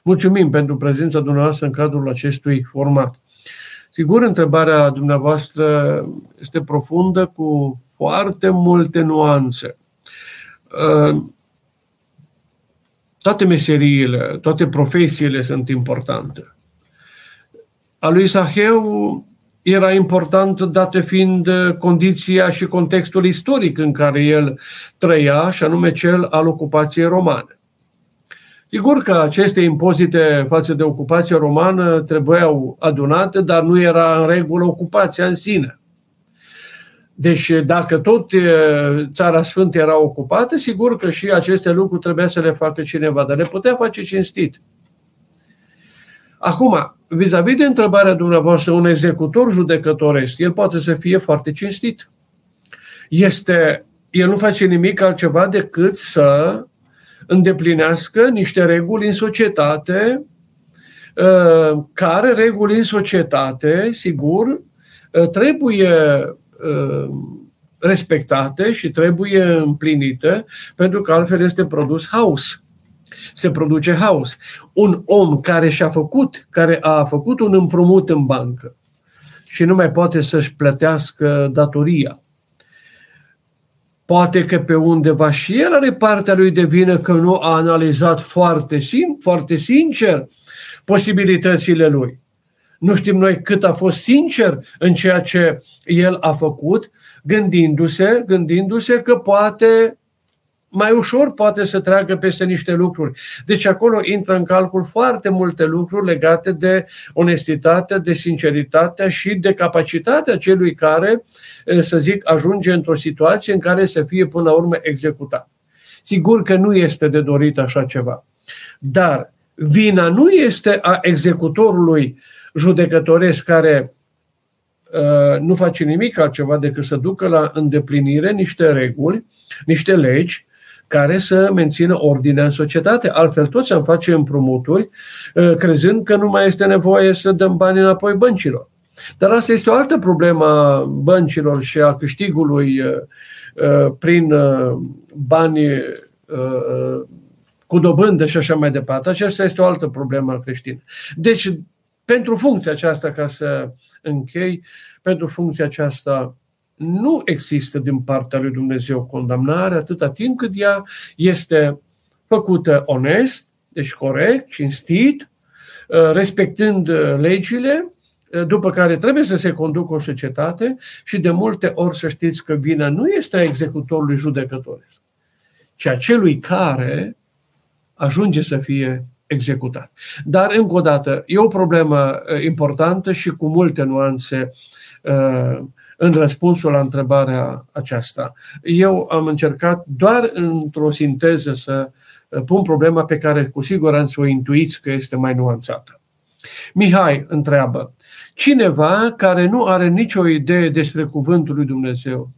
Speaker 1: Mulțumim pentru prezența dumneavoastră în cadrul acestui format. Sigur, întrebarea dumneavoastră este profundă cu foarte multe nuanțe toate meseriile, toate profesiile sunt importante. A lui Saheu era important, date fiind condiția și contextul istoric în care el trăia, și anume cel al ocupației romane. Sigur că aceste impozite față de ocupația romană trebuiau adunate, dar nu era în regulă ocupația în sine. Deci dacă tot țara sfântă era ocupată, sigur că și aceste lucruri trebuia să le facă cineva, dar le putea face cinstit. Acum, vis-a-vis de întrebarea dumneavoastră, un executor judecătoresc, el poate să fie foarte cinstit. Este, el nu face nimic altceva decât să îndeplinească niște reguli în societate, care reguli în societate, sigur, trebuie Uh, respectate și trebuie împlinite, pentru că altfel este produs haos. Se produce haos. Un om care și-a făcut, care a făcut un împrumut în bancă și nu mai poate să-și plătească datoria, Poate că pe undeva și el are partea lui de vină că nu a analizat foarte, sim, foarte sincer posibilitățile lui. Nu știm noi cât a fost sincer în ceea ce el a făcut, gândindu-se, gândindu-se că poate mai ușor poate să treacă peste niște lucruri. Deci acolo intră în calcul foarte multe lucruri legate de onestitatea, de sinceritatea și de capacitatea celui care, să zic, ajunge într-o situație în care să fie până la urmă executat. Sigur că nu este de dorit așa ceva. Dar vina nu este a executorului judecătoresc care uh, nu face nimic altceva decât să ducă la îndeplinire niște reguli, niște legi care să mențină ordinea în societate. Altfel toți am face împrumuturi uh, crezând că nu mai este nevoie să dăm bani înapoi băncilor. Dar asta este o altă problemă a băncilor și a câștigului uh, uh, prin bani cu dobândă și așa mai departe. Aceasta este o altă problemă creștină. Deci, pentru funcția aceasta, ca să închei, pentru funcția aceasta nu există din partea lui Dumnezeu condamnare atâta timp cât ea este făcută onest, deci corect, cinstit, uh, respectând uh, legile, uh, după care trebuie să se conducă o societate și de multe ori să știți că vina nu este a executorului judecătoresc, ci a celui care ajunge să fie executat. Dar, încă o dată, e o problemă importantă și cu multe nuanțe în răspunsul la întrebarea aceasta. Eu am încercat doar într-o sinteză să uh, pun problema pe care cu siguranță o intuiți că este mai nuanțată. Mihai întreabă, cineva care nu are nicio idee despre cuvântul lui Dumnezeu,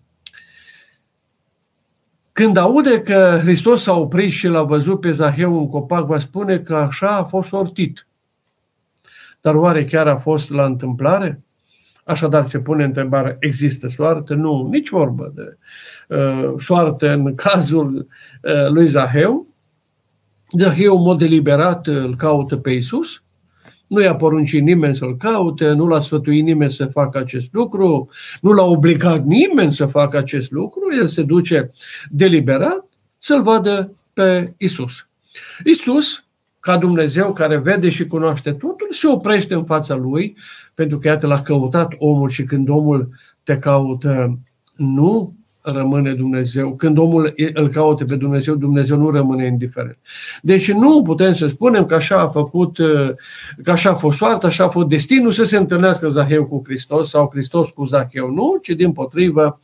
Speaker 1: când aude că Hristos s-a oprit și l-a văzut pe Zaheu în copac, va spune că așa a fost sortit. Dar oare chiar a fost la întâmplare? Așadar se pune întrebarea, există soartă? Nu, nici vorbă de uh, soartă în cazul uh, lui Zaheu. Zaheu, în mod deliberat, îl caută pe Isus. Nu i-a poruncit nimeni să-l caute, nu l-a sfătuit nimeni să facă acest lucru, nu l-a obligat nimeni să facă acest lucru, el se duce deliberat să-l vadă pe Isus. Isus ca Dumnezeu care vede și cunoaște totul, se oprește în fața lui, pentru că iată l-a căutat omul și când omul te caută, nu rămâne Dumnezeu. Când omul îl caută pe Dumnezeu, Dumnezeu nu rămâne indiferent. Deci nu putem să spunem că așa a făcut, că așa a fost soarta, așa a fost destinul să se întâlnească Zaheu cu Hristos sau Hristos cu Zaheu. Nu, ci din potrivă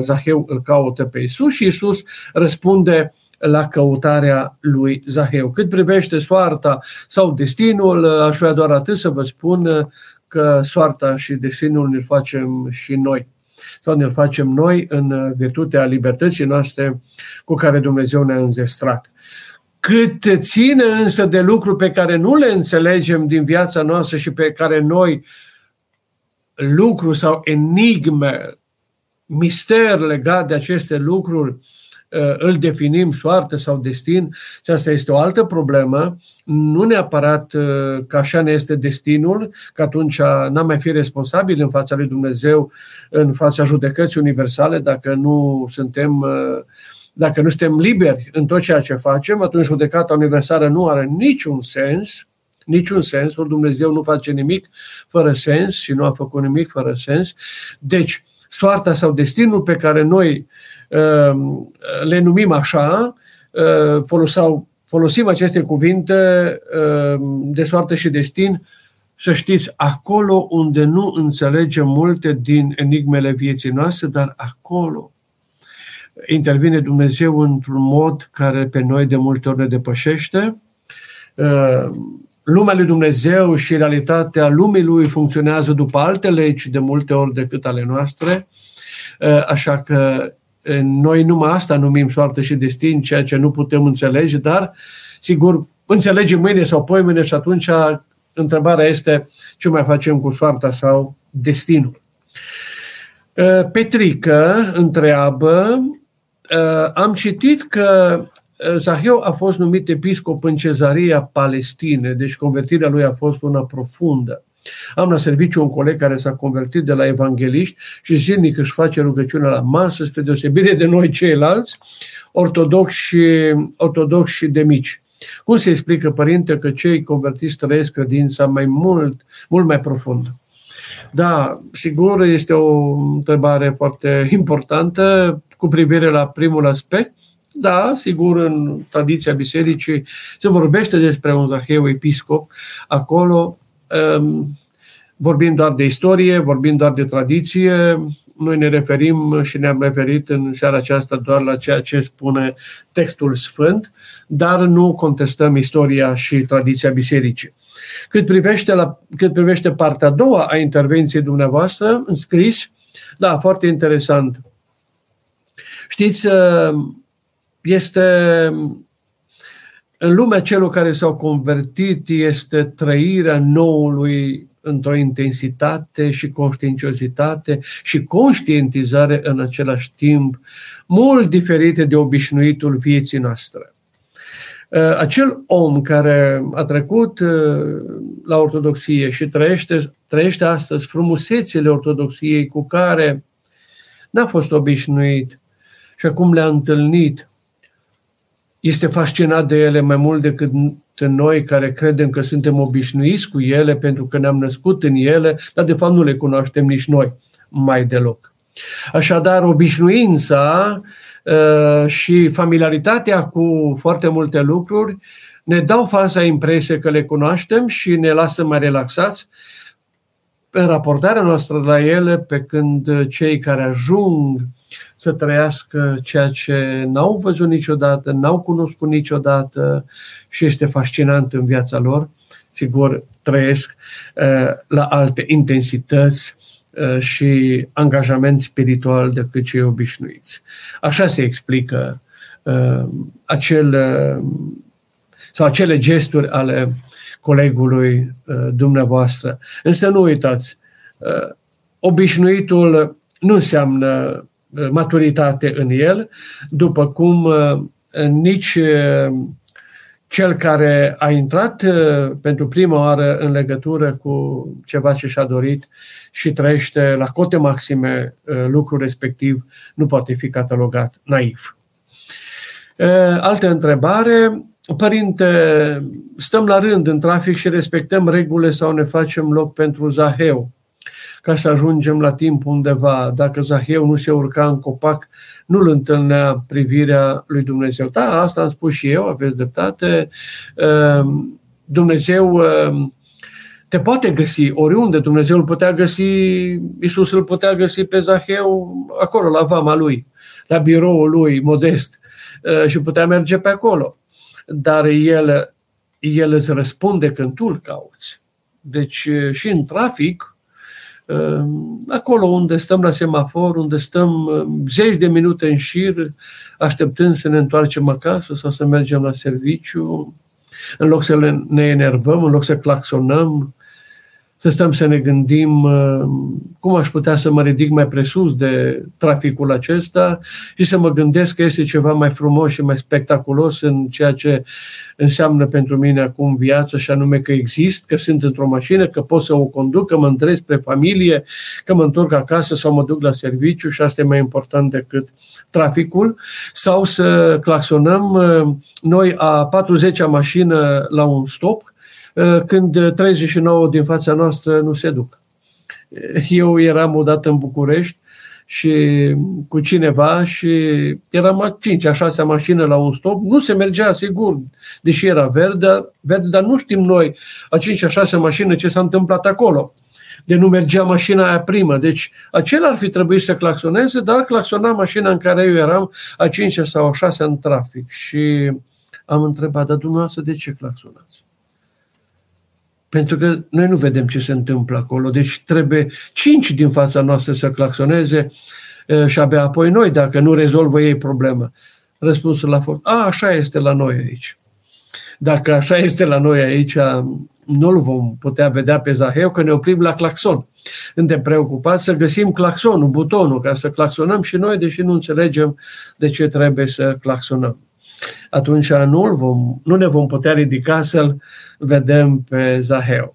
Speaker 1: Zaheu îl caută pe Isus și Isus răspunde la căutarea lui Zaheu. Cât privește soarta sau destinul, aș vrea doar atât să vă spun că soarta și destinul ne facem și noi sau ne facem noi în virtutea libertății noastre cu care Dumnezeu ne-a înzestrat. Cât ține însă de lucruri pe care nu le înțelegem din viața noastră și pe care noi lucruri sau enigme, mister legat de aceste lucruri, Uh, îl definim soartă sau destin și asta este o altă problemă, nu neapărat uh, că așa ne este destinul, că atunci n-am mai fi responsabil în fața lui Dumnezeu, în fața judecății universale, dacă nu suntem uh, dacă nu suntem liberi în tot ceea ce facem, atunci judecata universală nu are niciun sens, niciun sens, ori Dumnezeu nu face nimic fără sens și nu a făcut nimic fără sens. Deci, soarta sau destinul pe care noi Ehm, le numim așa, ehm, folosau, folosim aceste cuvinte ehm, de soartă și destin, să știți, acolo unde nu înțelegem multe din enigmele vieții noastre, dar acolo intervine Dumnezeu într-un mod care pe noi de multe ori ne depășește. Lumea lui Dumnezeu și realitatea lumii lui funcționează după alte legi de multe ori decât ale noastre, așa că noi numai asta numim soartă și destin, ceea ce nu putem înțelege, dar, sigur, înțelegem mâine sau mâine și atunci întrebarea este ce mai facem cu soarta sau destinul. Uh, Petrică întreabă, uh, am citit că uh, Zahiu a fost numit episcop în cezaria Palestine, deci convertirea lui a fost una profundă. Am la serviciu un coleg care s-a convertit de la evangeliști și zilnic își face rugăciune la masă, spre deosebire de noi ceilalți, ortodoxi și, ortodoxi și de mici. Cum se explică, părinte, că cei convertiți trăiesc credința mai mult, mult mai profund? Da, sigur, este o întrebare foarte importantă cu privire la primul aspect. Da, sigur, în tradiția bisericii se vorbește despre un Zaheu episcop. Acolo um, vorbim doar de istorie, vorbim doar de tradiție, noi ne referim și ne-am referit în seara aceasta doar la ceea ce spune textul sfânt, dar nu contestăm istoria și tradiția bisericii. Cât privește, la, cât privește partea a doua a intervenției dumneavoastră, în scris, da, foarte interesant. Știți, este în lumea celor care s-au convertit este trăirea noului într-o intensitate și conștiinciozitate și conștientizare în același timp, mult diferite de obișnuitul vieții noastre. Uh, acel om care a trecut uh, la ortodoxie și trăiește, trăiește astăzi frumusețile ortodoxiei cu care n-a fost obișnuit și acum le-a întâlnit, este fascinat de ele mai mult decât noi care credem că suntem obișnuiți cu ele pentru că ne-am născut în ele, dar de fapt nu le cunoaștem nici noi mai deloc. Așadar, obișnuința uh, și familiaritatea cu foarte multe lucruri ne dau falsa impresie că le cunoaștem și ne lasă mai relaxați în raportarea noastră la ele, pe când cei care ajung să trăiască ceea ce n-au văzut niciodată, n-au cunoscut niciodată și este fascinant în viața lor, sigur, trăiesc uh, la alte intensități uh, și angajament spiritual decât cei obișnuiți. Așa se explică uh, acel, sau acele gesturi ale colegului dumneavoastră. Însă nu uitați, obișnuitul nu înseamnă Uh, maturitate în el, după cum uh, nici uh, cel care a intrat pentru prima oară în legătură cu ceva ce și-a dorit și trăiește la cote maxime lucrul respectiv, nu poate fi catalogat naiv. Altă întrebare. Părinte, stăm la rând în trafic și respectăm regulile sau ne facem loc pentru Zaheu? ca să ajungem la timp undeva. Dacă Zaheu nu se urca în copac, nu-l întâlnea privirea lui Dumnezeu. Da, asta am spus și eu, aveți dreptate. Ehm, Dumnezeu ehm, te poate găsi oriunde. Dumnezeu îl putea găsi, Isus îl putea găsi pe Zaheu acolo, la vama lui, la biroul lui modest ehm, și putea merge pe acolo. Dar el, el îți răspunde când tu îl cauți. Deci și în trafic, Ehm, acolo unde stăm la semafor, unde stăm ehm, zeci de minute în șir, așteptând să ne întoarcem acasă sau să mergem la serviciu, în loc să ne enervăm, în loc să claxonăm, să stăm să ne gândim uh, cum aș putea să mă ridic mai presus de traficul acesta și să mă gândesc că este ceva mai frumos și mai spectaculos în ceea ce înseamnă pentru mine acum viața și anume că exist, că sunt într-o mașină, că pot să o conduc, că mă întrez spre familie, că mă întorc acasă sau mă duc la serviciu și asta e mai important decât traficul. Sau să claxonăm uh, noi a 40-a mașină la un stop Uh, când 39 din fața noastră nu se duc. Eu eram odată în București și cu cineva și eram a 5 a 6 mașină la un stop, nu se mergea sigur, deși era verde, verde dar nu știm noi a 5 a 6 mașină ce s-a întâmplat acolo. De nu mergea mașina aia primă. Deci acela ar fi trebuit să claxoneze, dar claxona mașina în care eu eram a 5 sau a 6 în trafic. Și am întrebat, dar dumneavoastră de ce claxonați? Pentru că noi nu vedem ce se întâmplă acolo. Deci trebuie cinci din fața noastră să claxoneze și abia apoi noi, dacă nu rezolvă ei problema. Răspunsul a fost, a, așa este la noi aici. Dacă așa este la noi aici, nu-l vom putea vedea pe Zaheu, că ne oprim la claxon. Suntem preocupați să găsim claxonul, butonul, ca să claxonăm și noi, deși nu înțelegem de ce trebuie să claxonăm atunci nu, vom, nu ne vom putea ridica să-l vedem pe Zaheu.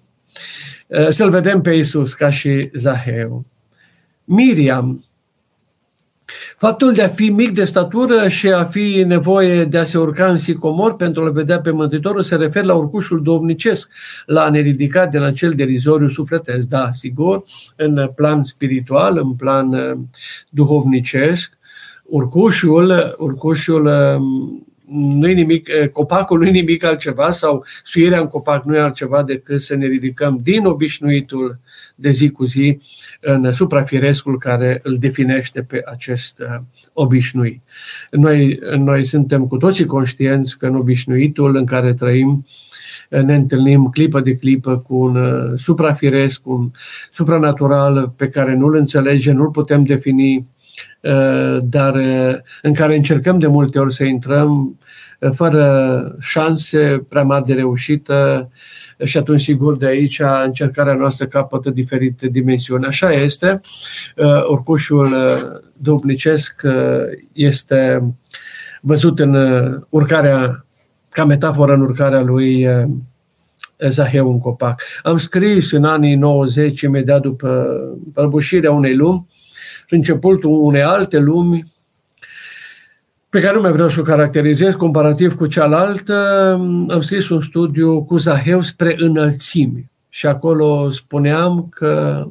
Speaker 1: Eh, să-l vedem pe Isus ca și Zaheu. Miriam, Faptul de a fi mic de statură și a fi nevoie de a se urca în sicomor pentru a-l vedea pe Mântuitorul se referă la urcușul domnicesc, la a ne ridica de la cel derizoriu sufletesc. Da, sigur, în plan spiritual, în plan eh, duhovnicesc, urcușul, urcușul um, nu nimic, copacul nu e nimic altceva sau suierea în copac nu e altceva decât să ne ridicăm din obișnuitul de zi cu zi în suprafirescul care îl definește pe acest obișnuit. Noi, noi suntem cu toții conștienți că în obișnuitul în care trăim ne întâlnim clipă de clipă cu un suprafiresc, un supranatural pe care nu-l înțelegem, nu-l putem defini, Uh, dar uh, în care încercăm de multe ori să intrăm uh, fără șanse prea mari de reușită și atunci, sigur, de aici încercarea noastră capătă diferite dimensiuni. Așa este. Urcușul dubnicesc este văzut în urcarea, ca metaforă în urcarea lui Zaheu în copac. Am scris în anii 90, imediat după prăbușirea unei lumi, începutul unei alte lumi pe care nu mai vreau să o caracterizez comparativ cu cealaltă, am scris un studiu cu Zaheu spre înălțimi și acolo spuneam că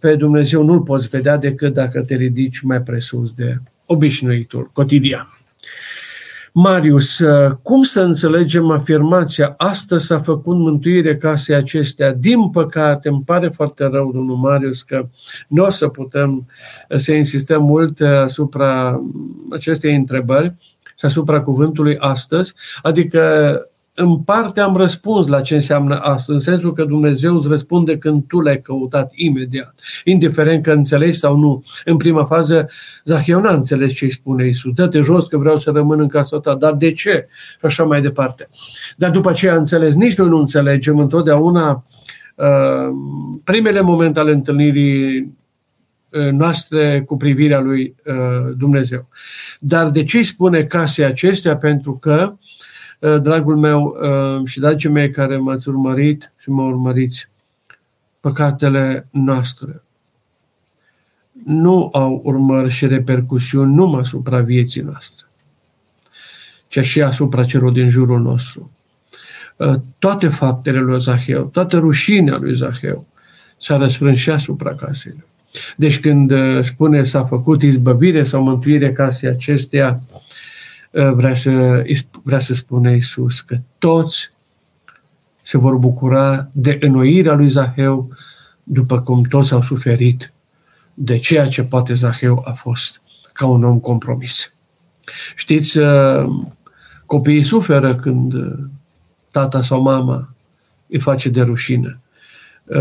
Speaker 1: pe Dumnezeu nu-L poți vedea decât dacă te ridici mai presus de obișnuitul cotidian. Marius, uh, cum să înțelegem afirmația astăzi s-a făcut mântuire casei acestea? Din păcate, îmi pare foarte rău, domnul Marius, că nu o să putem uh, să insistăm mult uh, asupra acestei întrebări și asupra cuvântului astăzi, adică în parte am răspuns la ce înseamnă asta, în sensul că Dumnezeu îți răspunde când tu l-ai căutat imediat, indiferent că înțelegi sau nu. În prima fază, Zaheu n-a înțeles ce îi spune Iisus. Dă-te jos că vreau să rămân în casa ta. Dar de ce? Și așa mai departe. Dar după ce a înțeles, nici noi nu înțelegem întotdeauna uh, primele momente ale întâlnirii uh, noastre cu privirea lui uh, Dumnezeu. Dar de ce îi spune casei acestea? Pentru că uh, Eh, dragul meu eh, și dragii mei care m-ați urmărit și mă urmăriți, păcatele noastre nu au urmări și repercusiuni numai asupra vieții noastre, ci și asupra celor din jurul nostru. Eh, toate faptele lui Zaheu, toată rușinea lui Zaheu s-a răsfrâns și asupra casei Deci când spune s-a făcut izbăvire sau mântuire casei acesteia, Uh, vrea să, vrea să spune Iisus că toți se vor bucura de înnoirea lui Zaheu după cum toți au suferit de ceea ce poate Zaheu a fost ca un om compromis. Știți, uh, copiii suferă când uh, tata sau mama îi face de rușine.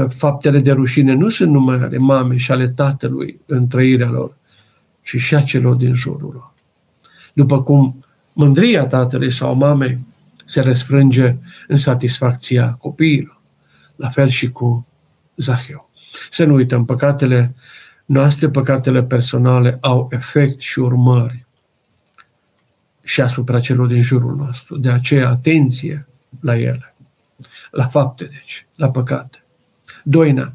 Speaker 1: Faptele de rușine nu sunt numai ale mamei și ale tatălui în trăirea lor, ci și a celor din jurul lor. După cum mândria tatălui sau mamei se răsfrânge în satisfacția copiilor. La fel și cu Zaheu. Să nu uităm, păcatele noastre, păcatele personale au efect și urmări și asupra celor din jurul nostru. De aceea, atenție la ele, la fapte, deci, la păcate. Doina.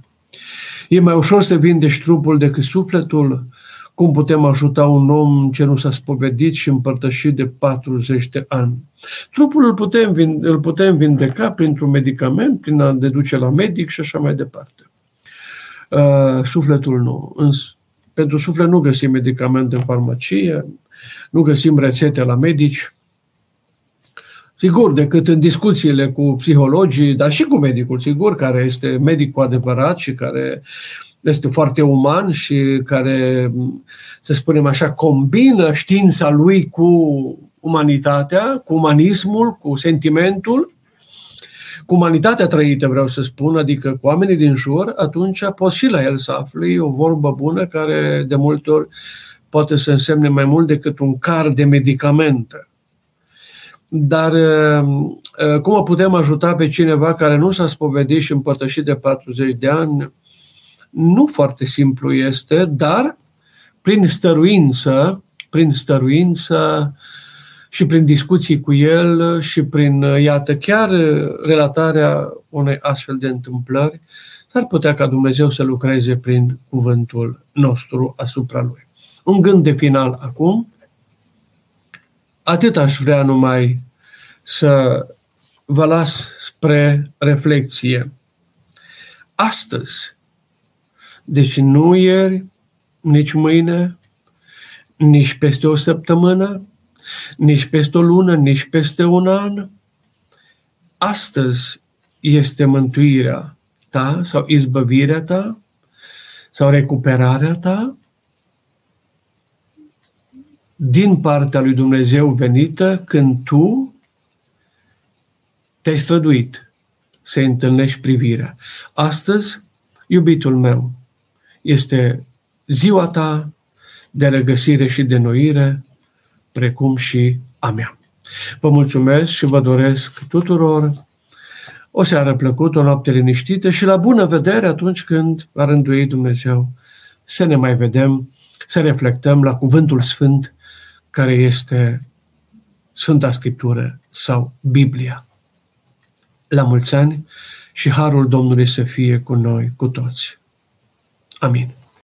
Speaker 1: E mai ușor să vindești trupul decât sufletul, cum putem ajuta un om ce nu s-a spovedit și împărtășit de 40 de ani? Trupul îl putem, îl putem vindeca printr-un medicament, prin a deduce la medic și așa mai departe. Uh, sufletul nu. pentru suflet nu găsim medicament în farmacie, nu găsim rețete la medici. Sigur, decât în discuțiile cu psihologii, dar și cu medicul, sigur, care este medic cu adevărat și care uh, este foarte uman și care, să spunem așa, combină știința lui cu umanitatea, cu umanismul, cu sentimentul, cu umanitatea trăită, vreau să spun, adică cu oamenii din jur, atunci poți și la el să afli o vorbă bună care de multe ori poate să însemne mai mult decât un car de medicamente. Dar cum o putem ajuta pe cineva care nu s-a spovedit și împărtășit de 40 de ani nu foarte simplu este, dar prin stăruință, prin stăruință și prin discuții cu el și prin, iată, chiar relatarea unei astfel de întâmplări, ar putea ca Dumnezeu să lucreze prin cuvântul nostru asupra lui. Un gând de final acum. Atât aș vrea numai să vă las spre reflexie. Astăzi, deci nu ieri, nici mâine, nici peste o săptămână, nici peste o lună, nici peste un an. Astăzi este mântuirea ta sau izbăvirea ta sau recuperarea ta din partea lui Dumnezeu venită când tu te-ai străduit să întâlnești privirea. Astăzi, iubitul meu, este ziua ta de regăsire și de noire, precum și a mea. Vă mulțumesc și vă doresc tuturor o seară plăcută, o noapte liniștită și la bună vedere atunci când va rândui Dumnezeu să ne mai vedem, să reflectăm la Cuvântul Sfânt care este Sfânta Scriptură sau Biblia. La mulți ani și harul Domnului să fie cu noi, cu toți. Amin.